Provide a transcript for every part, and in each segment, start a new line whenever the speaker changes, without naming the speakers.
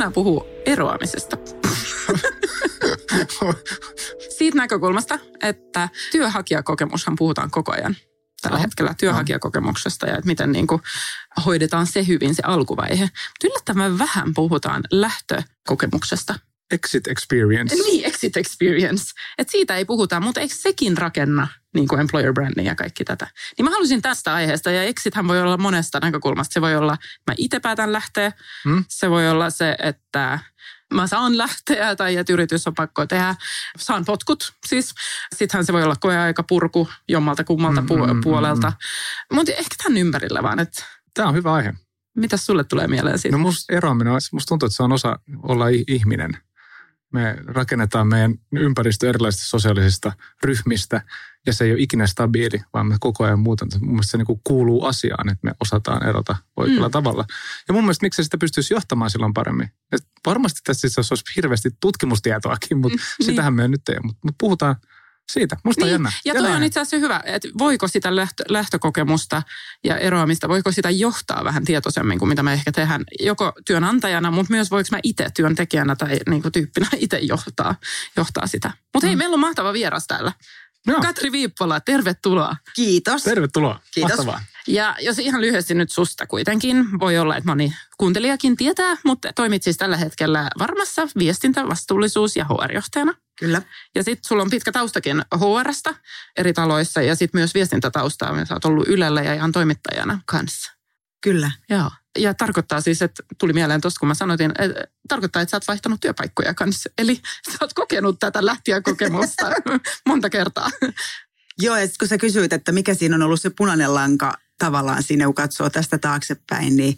Tänään puhua eroamisesta. Siitä näkökulmasta, että työhakijakokemushan puhutaan koko ajan tällä no, hetkellä työhakijakokemuksesta ja että miten niin kuin hoidetaan se hyvin, se alkuvaihe. Mutta yllättävän vähän puhutaan lähtökokemuksesta.
Exit experience.
Niin, exit experience. Et siitä ei puhuta, mutta eikö sekin rakenna niin kuin employer branding ja kaikki tätä. Niin mä halusin tästä aiheesta, ja exithän voi olla monesta näkökulmasta. Se voi olla, mä itse päätän lähteä. Hmm? Se voi olla se, että mä saan lähteä tai että yritys on pakko tehdä. Saan potkut siis. Sittenhän se voi olla koeaika purku jommalta kummalta pu- mm, puolelta. Mm, mm. Mutta ehkä tämän ympärillä vaan, että...
Tämä on hyvä aihe.
Mitä sulle tulee mieleen siitä?
No musta eroaminen, musta tuntuu, että se on osa olla ihminen me rakennetaan meidän ympäristö erilaisista sosiaalisista ryhmistä ja se ei ole ikinä stabiili, vaan me koko ajan muutan. Mun mielestä se niin kuuluu asiaan, että me osataan erota oikealla mm. tavalla. Ja mun mielestä miksi sitä pystyisi johtamaan silloin paremmin. Et varmasti tässä siis olisi hirveästi tutkimustietoakin, mutta mm, niin. sitähän me nyt ei. Mutta mut puhutaan siitä. Musta niin. jännä.
Ja toi on itse asiassa hyvä, että voiko sitä lähtö, lähtökokemusta ja eroamista, voiko sitä johtaa vähän tietoisemmin kuin mitä me ehkä tehdään joko työnantajana, mutta myös voiko mä itse työntekijänä tai niin kuin tyyppinä itse johtaa, johtaa sitä. Mutta hei, mm. meillä on mahtava vieras täällä. No. Katri Viippola, tervetuloa.
Kiitos.
Tervetuloa.
Kiitos. Mahtavaa.
Ja jos ihan lyhyesti nyt susta kuitenkin, voi olla, että moni kuuntelijakin tietää, mutta toimit siis tällä hetkellä varmassa viestintä, vastuullisuus ja HR-johtajana.
Kyllä.
Ja sitten sulla on pitkä taustakin HRsta eri taloissa ja sitten myös viestintätaustaa. Sä oot ollut Ylellä ja ihan toimittajana kanssa.
Kyllä.
Joo. Ja tarkoittaa siis, että tuli mieleen tuosta, kun mä sanoin, että tarkoittaa, että sä oot vaihtanut työpaikkoja kanssa. Eli sä oot kokenut tätä lähtiä-kokemusta monta kertaa.
Joo, ja kun sä kysyit, että mikä siinä on ollut se punainen lanka tavallaan siinä, kun katsoo tästä taaksepäin, niin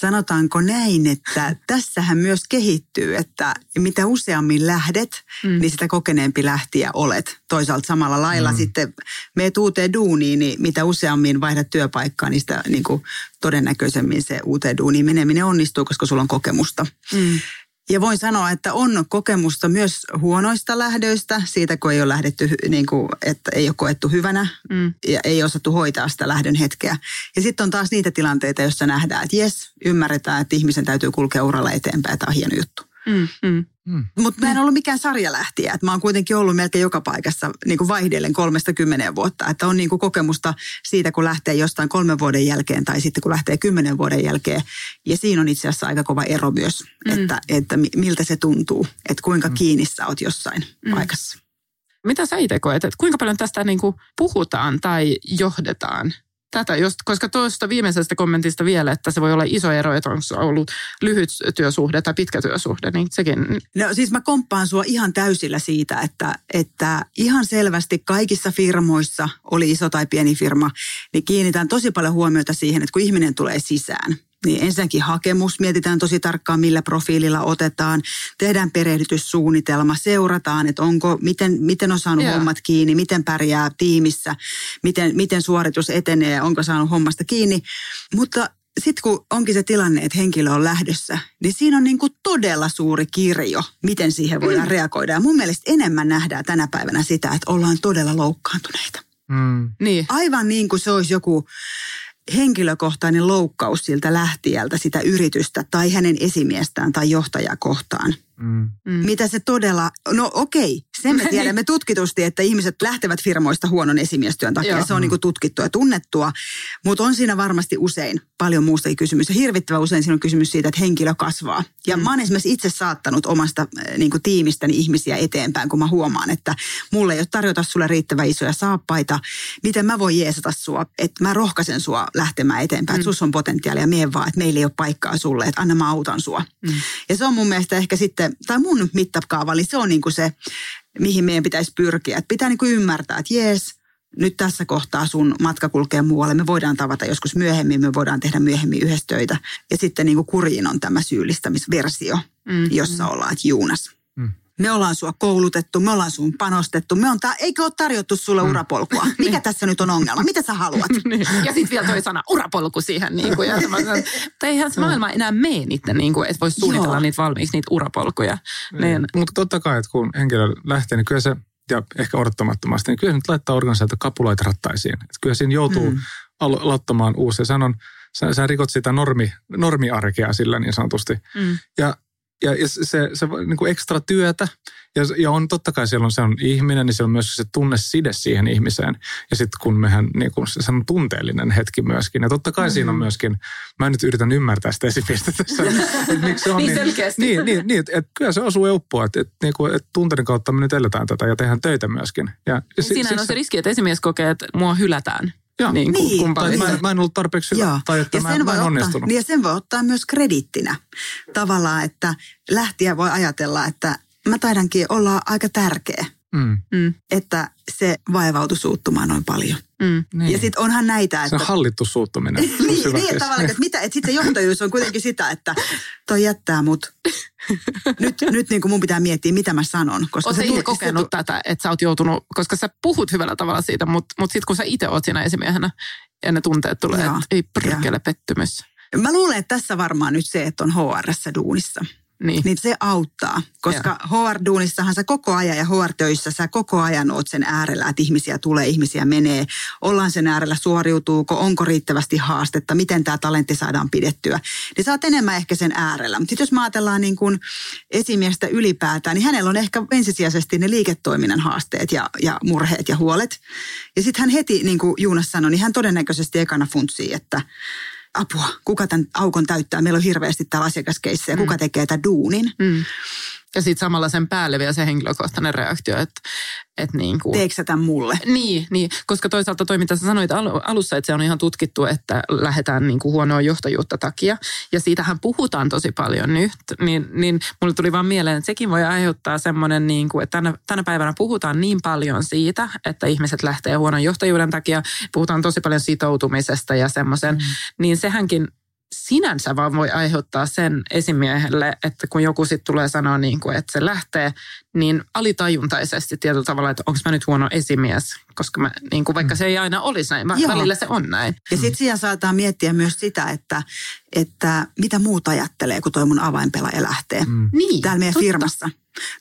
sanotaanko näin, että tässähän myös kehittyy, että mitä useammin lähdet, mm. niin sitä kokeneempi lähtiä olet. Toisaalta samalla lailla mm. sitten me uuteen duuniin, niin mitä useammin vaihdat työpaikkaa, niin sitä niin kuin todennäköisemmin se uuteen duuniin meneminen onnistuu, koska sulla on kokemusta. Mm. Ja voin sanoa, että on kokemusta myös huonoista lähdöistä, siitä kun ei ole lähdetty, niin kuin, että ei ole koettu hyvänä mm. ja ei osattu hoitaa sitä lähdön hetkeä. Ja sitten on taas niitä tilanteita, joissa nähdään, että jes, ymmärretään, että ihmisen täytyy kulkea uralla eteenpäin, tämä on hieno juttu. Mm, mm. Mm. Mutta mä en ollut mikään sarjalähtiä. Että mä oon kuitenkin ollut melkein joka paikassa niin kuin vaihdellen kolmesta kymmeneen vuotta. Että on niin kuin kokemusta siitä, kun lähtee jostain kolmen vuoden jälkeen tai sitten kun lähtee kymmenen vuoden jälkeen. Ja siinä on itse asiassa aika kova ero myös, mm. että, että miltä se tuntuu. Että kuinka mm. kiinni sä oot jossain mm. paikassa.
Mitä sä itse koet, että kuinka paljon tästä niin kuin puhutaan tai johdetaan tätä, just, koska tuosta viimeisestä kommentista vielä, että se voi olla iso ero, että onko ollut lyhyt työsuhde tai pitkä työsuhde, niin sekin...
No siis mä komppaan sua ihan täysillä siitä, että, että ihan selvästi kaikissa firmoissa, oli iso tai pieni firma, niin kiinnitän tosi paljon huomiota siihen, että kun ihminen tulee sisään, niin ensinnäkin hakemus, mietitään tosi tarkkaan millä profiililla otetaan, tehdään perehdytyssuunnitelma, seurataan, että onko, miten, miten on saanut yeah. hommat kiinni, miten pärjää tiimissä, miten, miten suoritus etenee, onko saanut hommasta kiinni. Mutta sitten kun onkin se tilanne, että henkilö on lähdössä, niin siinä on niin kuin todella suuri kirjo, miten siihen voidaan mm. reagoida. Ja mun mielestä enemmän nähdään tänä päivänä sitä, että ollaan todella loukkaantuneita. Mm. Niin. Aivan niin kuin se olisi joku henkilökohtainen loukkaus siltä lähtijältä sitä yritystä tai hänen esimiestään tai johtajaa kohtaan. Mm. Mitä se todella, no okei, sen me tiedämme tutkitusti, että ihmiset lähtevät firmoista huonon esimiestyön takia. Joo. Se on niin kuin tutkittu ja tunnettua, mutta on siinä varmasti usein paljon muustakin kysymys. Ja hirvittävän usein siinä on kysymys siitä, että henkilö kasvaa. Ja mm. mä oon esimerkiksi itse saattanut omasta eh, niin kuin tiimistäni ihmisiä eteenpäin, kun mä huomaan, että mulle ei ole tarjota sulle riittävän isoja saappaita. Miten mä voin jeesata sua, että mä rohkaisen sua lähtemään eteenpäin, mm. että sus on potentiaalia, mie vaan, että meillä ei ole paikkaa sulle, että anna mä autan sua. Mm. Ja se on mun mielestä ehkä sitten, tai mun mittakaava, niin se on niin kuin se mihin meidän pitäisi pyrkiä. Että pitää niin kuin ymmärtää, että jees, nyt tässä kohtaa sun matka kulkee muualle. Me voidaan tavata joskus myöhemmin, me voidaan tehdä myöhemmin yhdessä töitä. Ja sitten niin kuin kuriin on tämä syyllistämisversio. mm. jossa ollaan, että Juunas. Me ollaan sua koulutettu, me ollaan sun panostettu, me on ta- eikö ole tarjottu sulle mm. urapolkua? Mikä niin. tässä nyt on ongelma? Mitä sä haluat?
niin. Ja sitten vielä toi sana urapolku siihen. Niin kuin, ja sanon, eihän se maailma enää mene niitä, niin kuin, että voisi suunnitella Joo. niitä valmiiksi, niitä urapolkuja.
Niin. Niin. Mutta totta kai, että kun henkilö lähtee, niin kyllä se ja ehkä odottamattomasti, niin kyllä se nyt laittaa organisaatio kapuloita rattaisiin. Että kyllä siinä joutuu mm. aloittamaan uusi. Ja sanon, sä, sä rikot sitä normi, normiarkea sillä niin sanotusti. Mm. Ja ja, ja se, se niin kuin ekstra työtä, ja, ja on totta kai siellä on, se on ihminen, niin siellä on myös se tunne side siihen ihmiseen. Ja sitten kun mehän, niin kuin, se on tunteellinen hetki myöskin. Ja totta kai mm-hmm. siinä on mm-hmm. myöskin, mä nyt yritän ymmärtää sitä esipistä tässä.
että miksi se on niin, niin,
niin, niin, niin että, että kyllä se osuu euppoa, että, että, niin kuin, että tunteiden kautta me nyt eletään tätä ja tehdään töitä myöskin. Ja, ja
niin si, Siinä on se riski, että esimies kokee, että mua hylätään.
Joo, niin, niin. Tai mä, mä en ollut tarpeeksi hyvä, Joo. tai että ja mä, sen mä en onnistunut.
Ottaa, niin ja sen voi ottaa myös kredittinä. Tavallaan, että lähtiä voi ajatella, että mä taidankin olla aika tärkeä. Mm. Mm. Että se vaivautu suuttumaan noin paljon. Mm. Niin. Ja sitten onhan näitä,
että... Se on hallittu suuttuminen.
niin, niin että tavallaan, että, mitä, että sitten johtajuus on kuitenkin sitä, että toi jättää mut. nyt nyt niin kuin mun pitää miettiä, mitä mä sanon.
Koska Oletko itse kokenut tu- tätä, että sä oot joutunut, koska sä puhut hyvällä tavalla siitä, mutta mut sitten kun sä itse oot siinä esimiehenä ja ne tunteet tulee, että ei perkele pettymys.
Mä luulen, että tässä varmaan nyt se, että on HRS-duunissa. Niin. niin se auttaa, koska HR-duunissahan sä koko ajan ja HR-töissä sä koko ajan oot sen äärellä, että ihmisiä tulee, ihmisiä menee. Ollaan sen äärellä, suoriutuuko, onko riittävästi haastetta, miten tämä talentti saadaan pidettyä. Niin sä oot enemmän ehkä sen äärellä. Mutta sitten jos mä ajatellaan niin kuin esimiestä ylipäätään, niin hänellä on ehkä ensisijaisesti ne liiketoiminnan haasteet ja, ja murheet ja huolet. Ja sitten hän heti, niin kuin Juunas sanoi, niin hän todennäköisesti ekana funtsii, että apua, kuka tämän aukon täyttää, meillä on hirveästi täällä asiakaskeissa mm. kuka tekee tämän duunin. Mm.
Ja sitten samalla sen päälle vielä se henkilökohtainen reaktio, että et niin kuin...
Teekö tämän mulle?
Niin, niin, koska toisaalta toi, mitä sä sanoit alussa, että se on ihan tutkittu, että lähdetään niin kuin huonoa johtajuutta takia. Ja siitähän puhutaan tosi paljon nyt, niin, niin mulle tuli vaan mieleen, että sekin voi aiheuttaa semmoinen, niin kuin, että tänä, tänä päivänä puhutaan niin paljon siitä, että ihmiset lähtee huonon johtajuuden takia. Puhutaan tosi paljon sitoutumisesta ja semmoisen, mm. niin sehänkin sinänsä vaan voi aiheuttaa sen esimiehelle, että kun joku sitten tulee sanoa, niin kuin, että se lähtee, niin alitajuntaisesti tietyllä tavalla, että onko mä nyt huono esimies, koska mä, niin kuin, vaikka mm. se ei aina olisi näin, Joo. välillä se on näin.
Ja sitten siellä saattaa miettiä myös sitä, että, että mitä muut ajattelee, kun toi mun avainpelaaja lähtee. Mm. Niin, Täällä meidän totta. firmassa.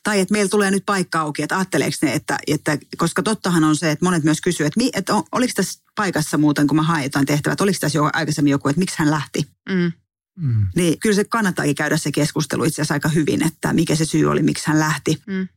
Tai että meillä tulee nyt paikka auki, että ajatteleeko ne, että, että koska tottahan on se, että monet myös kysyvät, että, että oliko tässä paikassa muuten, kun mä haen jotain tehtävää, että oliko tässä jo aikaisemmin joku, että miksi hän lähti. Mm. Mm. Niin kyllä se kannattaakin käydä se keskustelu itse asiassa aika hyvin, että mikä se syy oli, miksi hän lähti. Mm.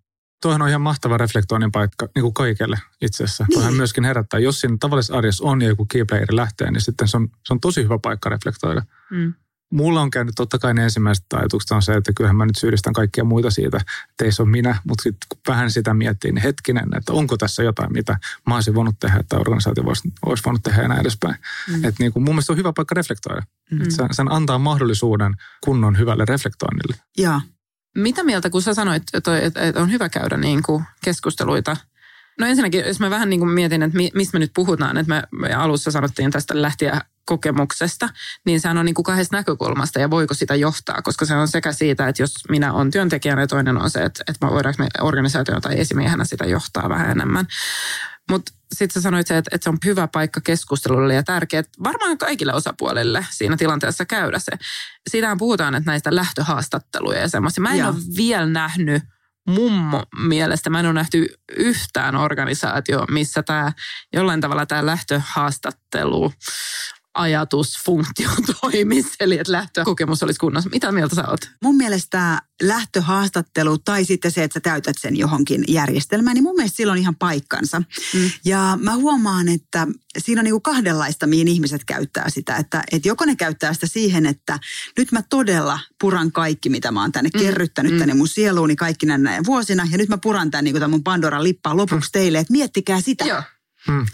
Tuohan on ihan mahtava reflektoinnin paikka niin kuin kaikelle itse asiassa. Niin. Tuohan myöskin herättää, jos siinä tavallisessa arjessa on joku keyplayeri lähtee, niin sitten se on, se on tosi hyvä paikka reflektoida. Mm. Mulla on käynyt totta kai ne ensimmäiset ajatukset on se, että kyllähän mä nyt syyllistän kaikkia muita siitä, että ei se ole minä, mutta sitten kun vähän sitä miettii, niin hetkinen, että onko tässä jotain, mitä mä olisin voinut tehdä, että organisaatio voisi, olisi voinut tehdä ja näin edespäin. Mm. Että niin kuin mun mielestä on hyvä paikka reflektoida. Mm. Että sen, sen antaa mahdollisuuden kunnon hyvälle reflektoinnille.
Joo.
Mitä mieltä, kun sä sanoit, että on hyvä käydä niin kuin keskusteluita No ensinnäkin, jos mä vähän niin kuin mietin, että mistä me nyt puhutaan, että me, alussa sanottiin tästä lähtiä kokemuksesta, niin sehän on niin kuin kahdesta näkökulmasta ja voiko sitä johtaa, koska se on sekä siitä, että jos minä olen työntekijänä ja toinen on se, että, että voidaanko me organisaatio tai esimiehenä sitä johtaa vähän enemmän. Mutta sitten sä sanoit se, että, että se on hyvä paikka keskustelulle ja tärkeä varmaan kaikille osapuolille siinä tilanteessa käydä se. Siitähän puhutaan, että näistä lähtöhaastatteluja ja semmoisia. Mä en Joo. ole vielä nähnyt mun mielestä mä en ole nähty yhtään organisaatio, missä tämä jollain tavalla tämä lähtöhaastattelu ajatusfunktio toimisi, eli että lähtökokemus olisi kunnossa. Mitä mieltä sä oot?
Mun mielestä lähtöhaastattelu tai sitten se, että sä täytät sen johonkin järjestelmään, niin mun mielestä sillä on ihan paikkansa. Mm. Ja mä huomaan, että siinä on niin kuin kahdenlaista, mihin ihmiset käyttää sitä. Että, että joko ne käyttää sitä siihen, että nyt mä todella puran kaikki, mitä mä oon tänne mm. kerryttänyt mm. tänne mun sieluuni kaikki näin vuosina. Ja nyt mä puran tämän, niin kuin tämän mun Pandoran lippaa lopuksi mm. teille, että miettikää sitä. Joo.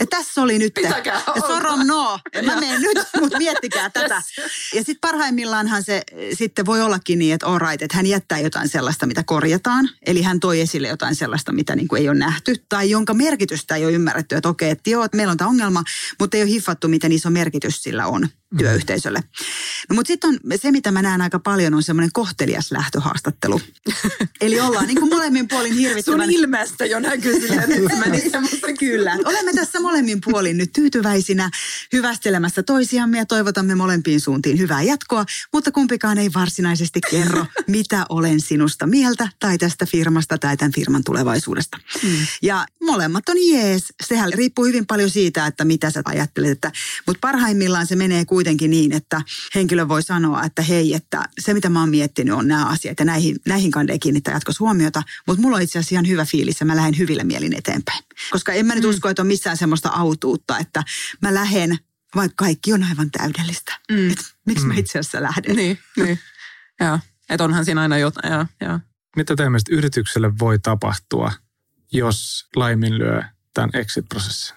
Ja tässä oli nyt.
Pitäkää
ja sorom no. Mä menen nyt, mutta miettikää tätä. Yes. Ja sitten parhaimmillaanhan se sitten voi ollakin niin, että all right, että hän jättää jotain sellaista, mitä korjataan. Eli hän toi esille jotain sellaista, mitä niin kuin ei ole nähty. Tai jonka merkitystä ei ole ymmärretty, että okei, että joo, että meillä on tämä ongelma, mutta ei ole hiffattu, miten iso merkitys sillä on. Työyhteisölle. No, mutta sitten on se, mitä mä näen aika paljon, on semmoinen kohtelias lähtöhaastattelu. Eli ollaan niin kuin molemmin puolin hirvittävän...
Sun ilmeestä jo näkyy silleen, että niin
Kyllä. Olemme tässä molemmin puolin nyt tyytyväisinä hyvästelemässä toisiamme ja toivotamme molempiin suuntiin hyvää jatkoa, mutta kumpikaan ei varsinaisesti kerro, mitä olen sinusta mieltä tai tästä firmasta tai tämän firman tulevaisuudesta. Mm. Ja molemmat on jees. Sehän riippuu hyvin paljon siitä, että mitä sä ajattelet. Että, mutta parhaimmillaan se menee kuitenkin niin, että henkilö voi sanoa, että hei, että se mitä mä oon miettinyt on nämä asiat ja näihin, näihin kannattaa kiinnittää jatkossa huomiota, mutta mulla on itse asiassa ihan hyvä fiilis ja mä lähden hyvillä mielin eteenpäin. Koska en mä nyt mm. usko, että on missään semmoista autuutta, että mä lähden, vaikka kaikki on aivan täydellistä. Mm. Et miksi mm. mä itse asiassa lähden?
Niin, niin. Joo. Että onhan siinä aina jotain. Joo, joo.
Mitä tämmöistä yritykselle voi tapahtua, jos laiminlyö tämän exit-prosessin?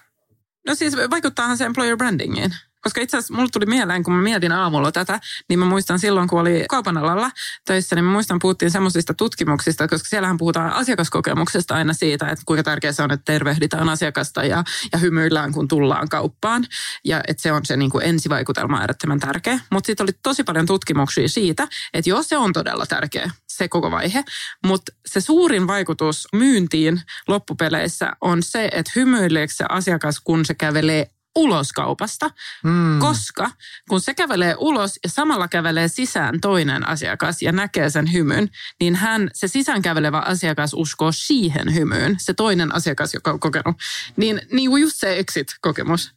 No siis vaikuttaahan se employer brandingiin. Koska itse asiassa mulle tuli mieleen, kun mä mietin aamulla tätä, niin mä muistan silloin, kun oli kaupan alalla töissä, niin mä muistan, puhuttiin semmoisista tutkimuksista, koska siellähän puhutaan asiakaskokemuksesta aina siitä, että kuinka tärkeää se on, että tervehditään asiakasta ja, ja hymyillään, kun tullaan kauppaan. Ja että se on se niin kuin ensivaikutelma äärettömän tärkeä. Mutta sitten oli tosi paljon tutkimuksia siitä, että jos se on todella tärkeä, se koko vaihe. Mutta se suurin vaikutus myyntiin loppupeleissä on se, että hymyileekö se asiakas, kun se kävelee ulos kaupasta, mm. koska kun se kävelee ulos ja samalla kävelee sisään toinen asiakas ja näkee sen hymyn, niin hän, se sisään kävelevä asiakas uskoo siihen hymyyn, se toinen asiakas, joka on kokenut. Niin, niin kuin just se exit-kokemus.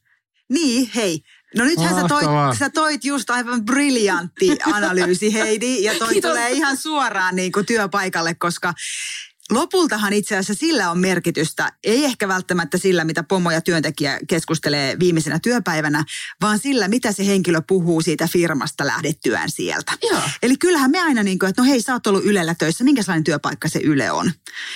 Niin, hei. No nythän sä toit, sä toit just aivan briljantti analyysi Heidi ja toi Kiitos. tulee ihan suoraan niin kuin työpaikalle, koska Lopultahan itse asiassa sillä on merkitystä, ei ehkä välttämättä sillä, mitä pomo ja työntekijä keskustelee viimeisenä työpäivänä, vaan sillä, mitä se henkilö puhuu siitä firmasta lähdettyään sieltä. Joo. Eli kyllähän me aina niin kuin, että no hei, sä oot ollut Ylellä töissä, minkälainen työpaikka se Yle on.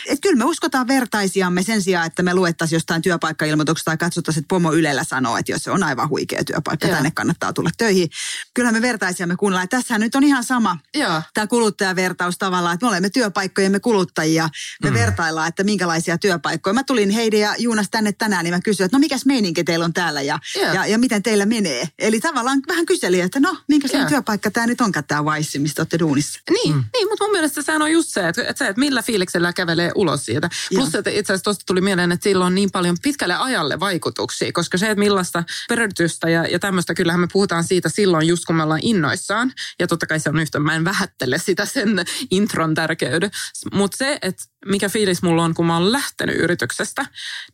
Et kyllä me uskotaan vertaisiamme sen sijaan, että me luettaisiin jostain työpaikkailmoituksesta tai katsottaisiin, että pomo Ylellä sanoo, että jos se on aivan huikea työpaikka, Joo. tänne kannattaa tulla töihin. Kyllähän me vertaisiamme kuunnellaan. Tässä nyt on ihan sama Joo. tämä kuluttajavertaus tavallaan, että me olemme työpaikkojemme kuluttajia me mm. vertaillaan, että minkälaisia työpaikkoja. Mä tulin Heidi ja Juunas tänne tänään, niin mä kysyin, että no mikäs meininki teillä on täällä ja, yeah. ja, ja miten teillä menee. Eli tavallaan vähän kyseli, että no minkälainen yeah. työpaikka tämä nyt onkaan tämä Vaissi, mistä olette duunissa.
Niin, mm. niin mutta mun mielestä sehän on just se, että, että, se, että millä fiiliksellä kävelee ulos siitä. Plus, että itse asiassa tuosta tuli mieleen, että sillä on niin paljon pitkälle ajalle vaikutuksia, koska se, että millaista perehdytystä ja, ja tämmöistä, kyllähän me puhutaan siitä silloin just kun me ollaan innoissaan. Ja totta kai se on yhtä, mä en vähättele sitä sen intron tärkeyden. Mutta se, että mikä fiilis mulla on, kun mä oon lähtenyt yrityksestä,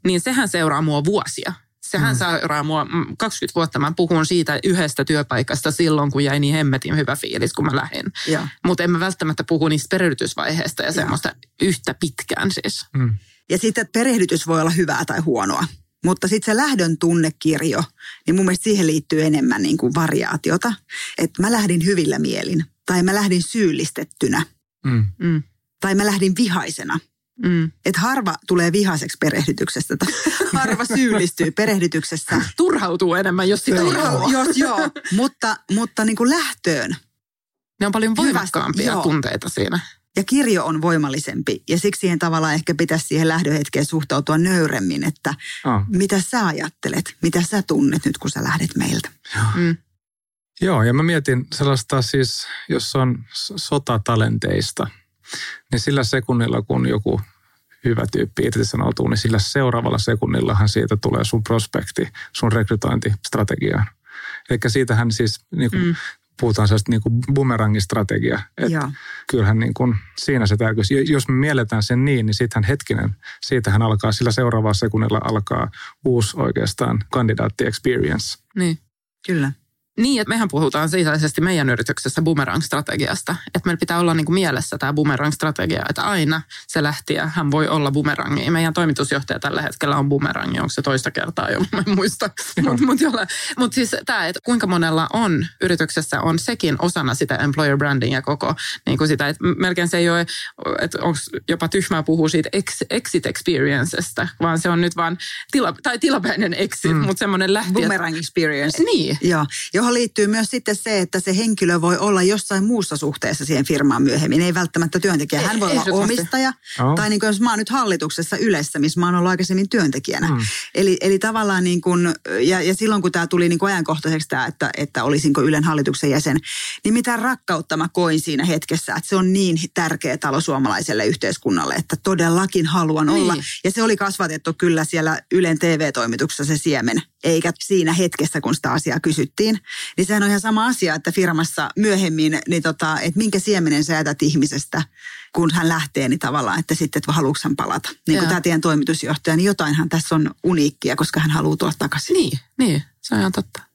niin sehän seuraa mua vuosia. Sehän mm. seuraa mua 20 mm, vuotta. Mä puhun siitä yhdestä työpaikasta silloin, kun jäi niin hemmetin hyvä fiilis, kun mä lähdin. Mutta en mä välttämättä puhu niistä perehdytysvaiheista ja, ja. semmoista yhtä pitkään siis. Mm.
Ja sitten perehdytys voi olla hyvää tai huonoa. Mutta sitten se lähdön tunnekirjo, niin mun mielestä siihen liittyy enemmän niin kuin variaatiota. Että mä lähdin hyvillä mielin tai mä lähdin syyllistettynä. Mm. Mm tai mä lähdin vihaisena. Mm. Että harva tulee vihaiseksi perehdytyksestä tai harva syyllistyy perehdytyksessä.
Turhautuu enemmän, jos sitä
Turha, jos, joo, mutta, mutta niin kuin lähtöön.
Ne on paljon voimakkaampia Hyvästä, tunteita siinä.
Ja kirjo on voimallisempi ja siksi siihen tavallaan ehkä pitäisi siihen lähdöhetkeen suhtautua nöyremmin, että oh. mitä sä ajattelet, mitä sä tunnet nyt kun sä lähdet meiltä.
Joo. Mm. Joo, ja mä mietin sellaista siis, jos on sotatalenteista – niin sillä sekunnilla, kun joku hyvä tyyppi irtisanoutuu, niin sillä seuraavalla sekunnillahan siitä tulee sun prospekti, sun rekrytointistrategiaan. Eli siitähän siis niin kuin, mm. puhutaan sellaista niin kuin bumerangistrategia. Että kyllähän niin kuin, siinä se täytyisi. Jos me mielletään sen niin, niin sittenhän hetkinen, siitähän alkaa, sillä seuraavalla sekunnilla alkaa uusi oikeastaan kandidaatti experience.
Niin.
Kyllä.
Niin, että mehän puhutaan sisäisesti meidän yrityksessä boomerang-strategiasta. Että meillä pitää olla niin kuin mielessä tämä boomerang-strategia, että aina se lähtiä hän voi olla boomerangi. Meidän toimitusjohtaja tällä hetkellä on boomerangi, onko se toista kertaa jo, mä en muista. Mutta mut, mut siis tämä, että kuinka monella on yrityksessä on sekin osana sitä employer brandingia koko niin kuin sitä, että melkein se ei ole, että onko jopa tyhmää puhua siitä exit experiencestä, vaan se on nyt vaan tila, tai tilapäinen exit, mm. mutta semmoinen lähtiä.
Boomerang experience.
Niin.
Joo, johon tuohon liittyy myös sitten se, että se henkilö voi olla jossain muussa suhteessa siihen firmaan myöhemmin. Ei välttämättä työntekijä. Hän voi
Ei-
olla
ehdottomasti.
omistaja.
Joo.
Tai niin kuin jos mä oon nyt hallituksessa Ylessä, missä mä oon ollut aikaisemmin työntekijänä.
Mm.
Eli, eli tavallaan niin kuin, ja, ja silloin kun tämä tuli niin kuin ajankohtaiseksi tämä, että, että olisinko Ylen hallituksen jäsen, niin mitä rakkautta mä koin siinä hetkessä, että se on niin tärkeä talo suomalaiselle yhteiskunnalle, että todellakin haluan
Niin.
olla. Ja se oli kasvatettu kyllä siellä Ylen TV-toimituksessa se siemen, eikä siinä hetkessä, kun sitä asiaa kysyttiin. Niin sehän on ihan sama asia, että firmassa myöhemmin, niin tota, että minkä siemenen sä jätät ihmisestä, kun hän lähtee, niin tavallaan, että sitten, että haluuks hän palata. Niin kuin tämä teidän toimitusjohtaja, niin jotainhan tässä on uniikkia, koska hän haluaa tulla takaisin.
Niin, niin, se on ihan totta.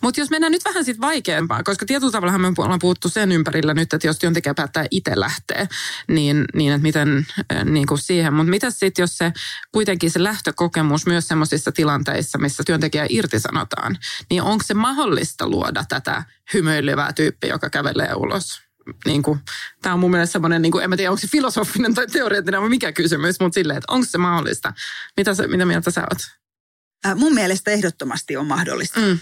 Mutta jos mennään nyt vähän sitten vaikeampaa, koska tietyllä tavalla me ollaan puhuttu sen ympärillä nyt, että jos työntekijä päättää itse lähteä, niin, niin että miten äh, niin kuin siihen. Mutta mitä sitten, jos se kuitenkin se lähtökokemus myös semmoisissa tilanteissa, missä työntekijä irtisanotaan, niin onko se mahdollista luoda tätä hymyilevää tyyppiä, joka kävelee ulos? Niin kuin, tämä on mun mielestä semmoinen, niin kuin, en mä tiedä onko se filosofinen tai teoreettinen vai mikä kysymys, mutta silleen, että onko se mahdollista? Mitä, sä, mitä mieltä sä oot?
Äh, mun mielestä ehdottomasti on mahdollista.
Mm.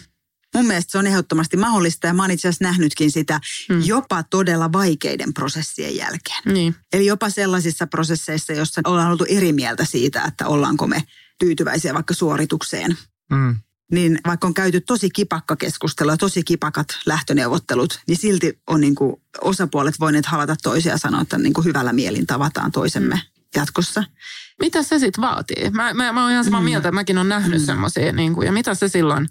Mun mielestä se on ehdottomasti mahdollista ja mä oon itse asiassa nähnytkin sitä
Mm.
jopa todella vaikeiden prosessien jälkeen.
Niin.
Eli jopa sellaisissa prosesseissa, joissa ollaan oltu eri mieltä siitä, että ollaanko me tyytyväisiä vaikka suoritukseen.
Mm.
Niin vaikka on käyty tosi kipakka keskustelu ja tosi kipakat lähtöneuvottelut, niin silti on niin kuin osapuolet voineet halata toisia ja sanoa, että niin kuin hyvällä mielin tavataan toisemme jatkossa.
Mitä se sitten vaatii? Mä, mä, mä oon ihan samaa
Mm.
mieltä, että mäkin olen nähnyt mm. semmoisia, niin kuin, ja mitä se silloin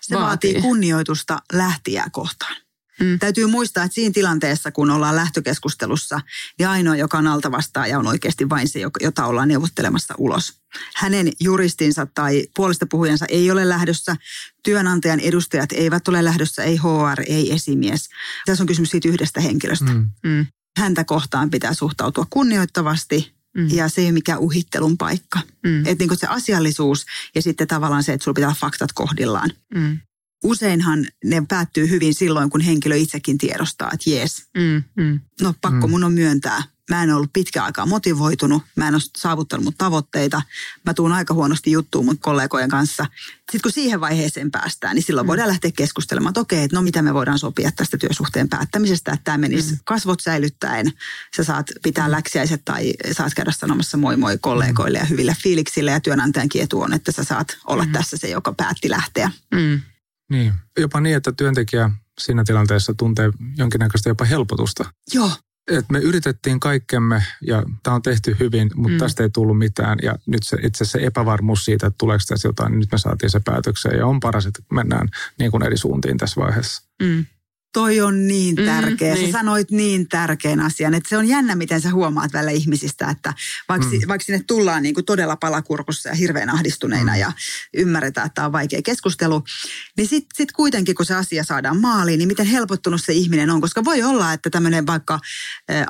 Se vaatii,
vaatii?
kunnioitusta lähtijää kohtaan.
Mm.
Täytyy muistaa, että siinä tilanteessa, kun ollaan lähtökeskustelussa, niin ainoa, joka on alta vastaaja, on oikeasti vain se, jota ollaan neuvottelemassa ulos. Hänen juristinsa tai puolesta puhujansa ei ole lähdössä, työnantajan edustajat eivät ole lähdössä, ei HR, ei esimies. Tässä on kysymys siitä yhdestä henkilöstä.
Mm.
Mm.
Häntä kohtaan pitää suhtautua kunnioittavasti
Mm.
ja se ei ole mikään uhittelun paikka.
Mm.
Että niin se asiallisuus ja sitten tavallaan se, että sulla pitää olla faktat kohdillaan
Mm.
useinhan ne päättyy hyvin silloin, kun henkilö itsekin tiedostaa, että jees,
Mm. Mm.
no pakko
Mm.
mun on myöntää. Mä en ollut pitkään aikaa motivoitunut, mä en ole saavuttanut mun tavoitteita, mä tuun aika huonosti juttuun mun kollegojen kanssa. Sitten kun siihen vaiheeseen päästään, niin silloin voidaan lähteä keskustelemaan, että okei, että no mitä me voidaan sopia tästä työsuhteen päättämisestä, että tämä menisi kasvot säilyttäen. Sä saat pitää läksiäiset tai saat käydä sanomassa moi moi kollegoille ja hyvillä fiiliksillä ja työnantajankin etu on, että sä saat olla tässä se, joka päätti lähteä.
Mm.
Niin. Jopa niin, että työntekijä siinä tilanteessa tuntee jonkinnäköistä jopa helpotusta.
Joo,
Et me yritettiin kaikkemme ja tämä on tehty hyvin, mutta
Mm.
tästä ei tullut mitään. Ja nyt se, itse asiassa se epävarmuus siitä, että tuleeko tässä jotain, niin nyt me saatiin se päätökseen. Ja on paras, että mennään niin kuin eri suuntiin tässä vaiheessa.
Mm.
Toi on niin
Mm,
tärkeä.
niin.
Sä sanoit niin tärkeän asian, että se on jännä, miten sä huomaat välillä ihmisistä, että vaikka, mm. vaikka sinne tullaan niin kuin todella palakurkussa ja hirveän ahdistuneina mm. ja ymmärretään, että tämä on vaikea keskustelu, niin sitten sit kuitenkin, kun se asia saadaan maaliin, niin miten helpottunut se ihminen on, koska voi olla, että tämmöinen vaikka ä,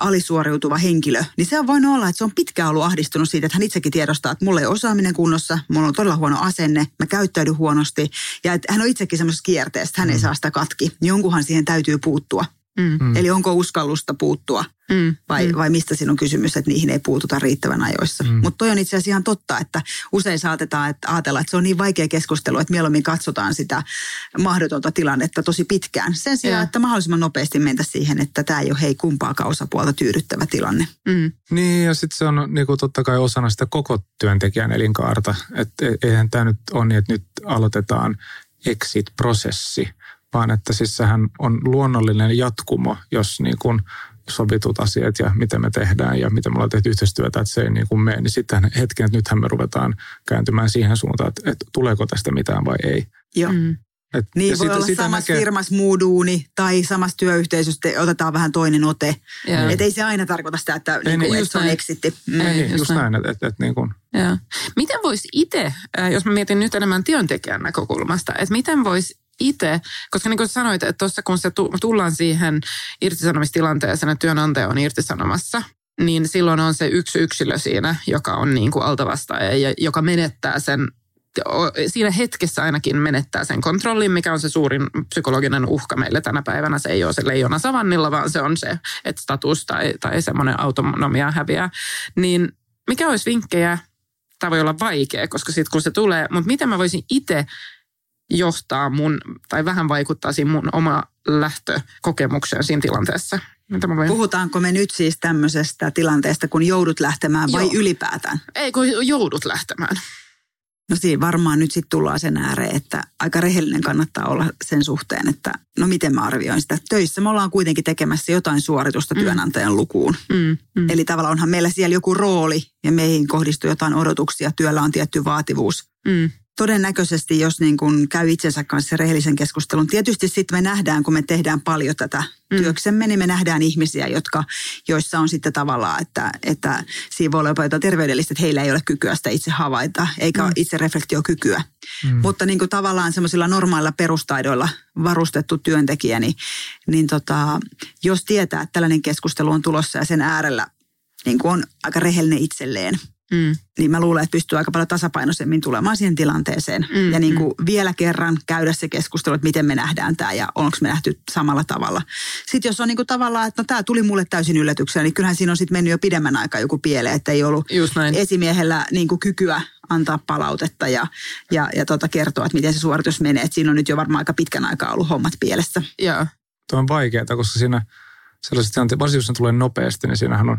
alisuoriutuva henkilö, niin se on voinut olla, että se on pitkään ollut ahdistunut siitä, että hän itsekin tiedostaa, että mulla ei osaaminen kunnossa, mulla on todella huono asenne, mä käyttäydyn huonosti ja että hän on itsekin semmoisessa kierteessä, että hän ei saa sitä katki. Jonkunhan siihen täytyy puuttua.
Mm.
Mm.
Eli onko uskallusta puuttua
Mm.
vai,
Mm.
vai mistä siinä on kysymys, että niihin ei puututa riittävän ajoissa. Mm. Mutta toi on itse asiassa ihan totta, että usein saatetaan että ajatella, että se on niin vaikea keskustelu, että mieluummin katsotaan sitä mahdotonta tilannetta tosi pitkään. Sen sijaan,
Joo.
että mahdollisimman nopeasti mentä siihen, että tämä ei ole hei kumpaakaan osapuolta tyydyttävä tilanne.
Mm.
Niin ja sitten se on niin kuin totta kai osana sitä koko työntekijän elinkaarta. Että eihän tämä nyt ole niin, että nyt aloitetaan exit-prosessi, vaan että siis sehän on luonnollinen jatkumo, jos niin kuin sovitut asiat ja miten me tehdään ja miten me ollaan tehty yhteistyötä, että se ei niin kuin mene, niin sitten hetken, että nythän me ruvetaan kääntymään siihen suuntaan, että, että tuleeko tästä mitään vai ei.
Joo. Mm.
Et,
Niin
ja
voi
sitä-
olla
sitä
samassa
näkee-
firmassa muu duuni tai samassa työyhteisössä te- otetaan vähän toinen ote.
Joo.
Että ei se aina tarkoita sitä, että,
niin,
niinku,
just
että se on exitti. Mm.
Ei.
Ei, niin,
just
just
näin.
näin, että, että, että niin kuin,
Joo. Miten voisi itse, äh, jos mä mietin nyt enemmän työntekijän näkökulmasta, että miten voisi itse, koska niin kuin sanoit, että tuossa kun se tu- tullaan siihen irtisanomistilanteeseen, että työnantaja on irtisanomassa, niin silloin on se yksi yksilö siinä, joka on niin kuin altavastaaja ja joka menettää sen siinä hetkessä ainakin menettää sen kontrollin, mikä on se suurin psykologinen uhka meille tänä päivänä. Se ei ole se leijona savannilla, vaan se on se, että status tai, tai semmoinen autonomia häviää. Niin mikä olisi vinkkejä? Tämä voi olla vaikea, koska sitten kun se tulee, mutta miten mä voisin itse johtaa mun, tai vähän vaikuttaa siinä mun oma lähtökokemukseen siinä tilanteessa.
Puhutaanko me nyt siis tämmöisestä tilanteesta, kun joudut lähtemään vai
Joo.
ylipäätään?
Ei, kun joudut lähtemään.
No siinä varmaan nyt sitten tullaan sen ääreen, että aika rehellinen kannattaa olla sen suhteen, että no miten mä arvioin sitä. Töissä me ollaan kuitenkin tekemässä jotain suoritusta työnantajan lukuun.
Mm, mm.
Eli tavallaan onhan meillä siellä joku rooli ja meihin kohdistuu jotain odotuksia, työllä on tietty vaativuus.
Mm.
Todennäköisesti, jos niin kun käy itsensä kanssa rehellisen keskustelun, tietysti sitten me nähdään, kun me tehdään paljon tätä mm. työksemme, niin me nähdään ihmisiä, jotka, joissa on sitten tavallaan, että, että siinä voi olla jopa jotain terveydellistä, että heillä ei ole kykyä sitä itse havaita, eikä mm. itse reflektiokykyä. Mm. Mutta niin kuin tavallaan semmoisilla normailla perustaidoilla varustettu työntekijä, niin, niin tota, jos tietää, että tällainen keskustelu on tulossa ja sen äärellä niin kuin on aika rehellinen itselleen,
Mm.
niin mä luulen, että pystyy aika paljon tasapainoisemmin tulemaan siihen tilanteeseen.
Mm,
ja niin kuin vielä kerran käydä se keskustelu, että miten me nähdään tämä ja onko me nähty samalla tavalla. Sitten jos on niin kuin tavallaan, että no tämä tuli mulle täysin yllätyksenä, niin kyllähän siinä on sitten mennyt jo pidemmän aikaa joku pieleen, että ei ollut esimiehellä niin kuin kykyä antaa palautetta ja, ja, ja tota kertoa, että miten se suoritus menee. Että siinä on nyt jo varmaan aika pitkän aikaa ollut hommat pielessä.
Joo.
Tuo on vaikeaa, koska siinä sellaiset tilanteet, varsinkin jos ne tulee nopeasti, niin siinähän on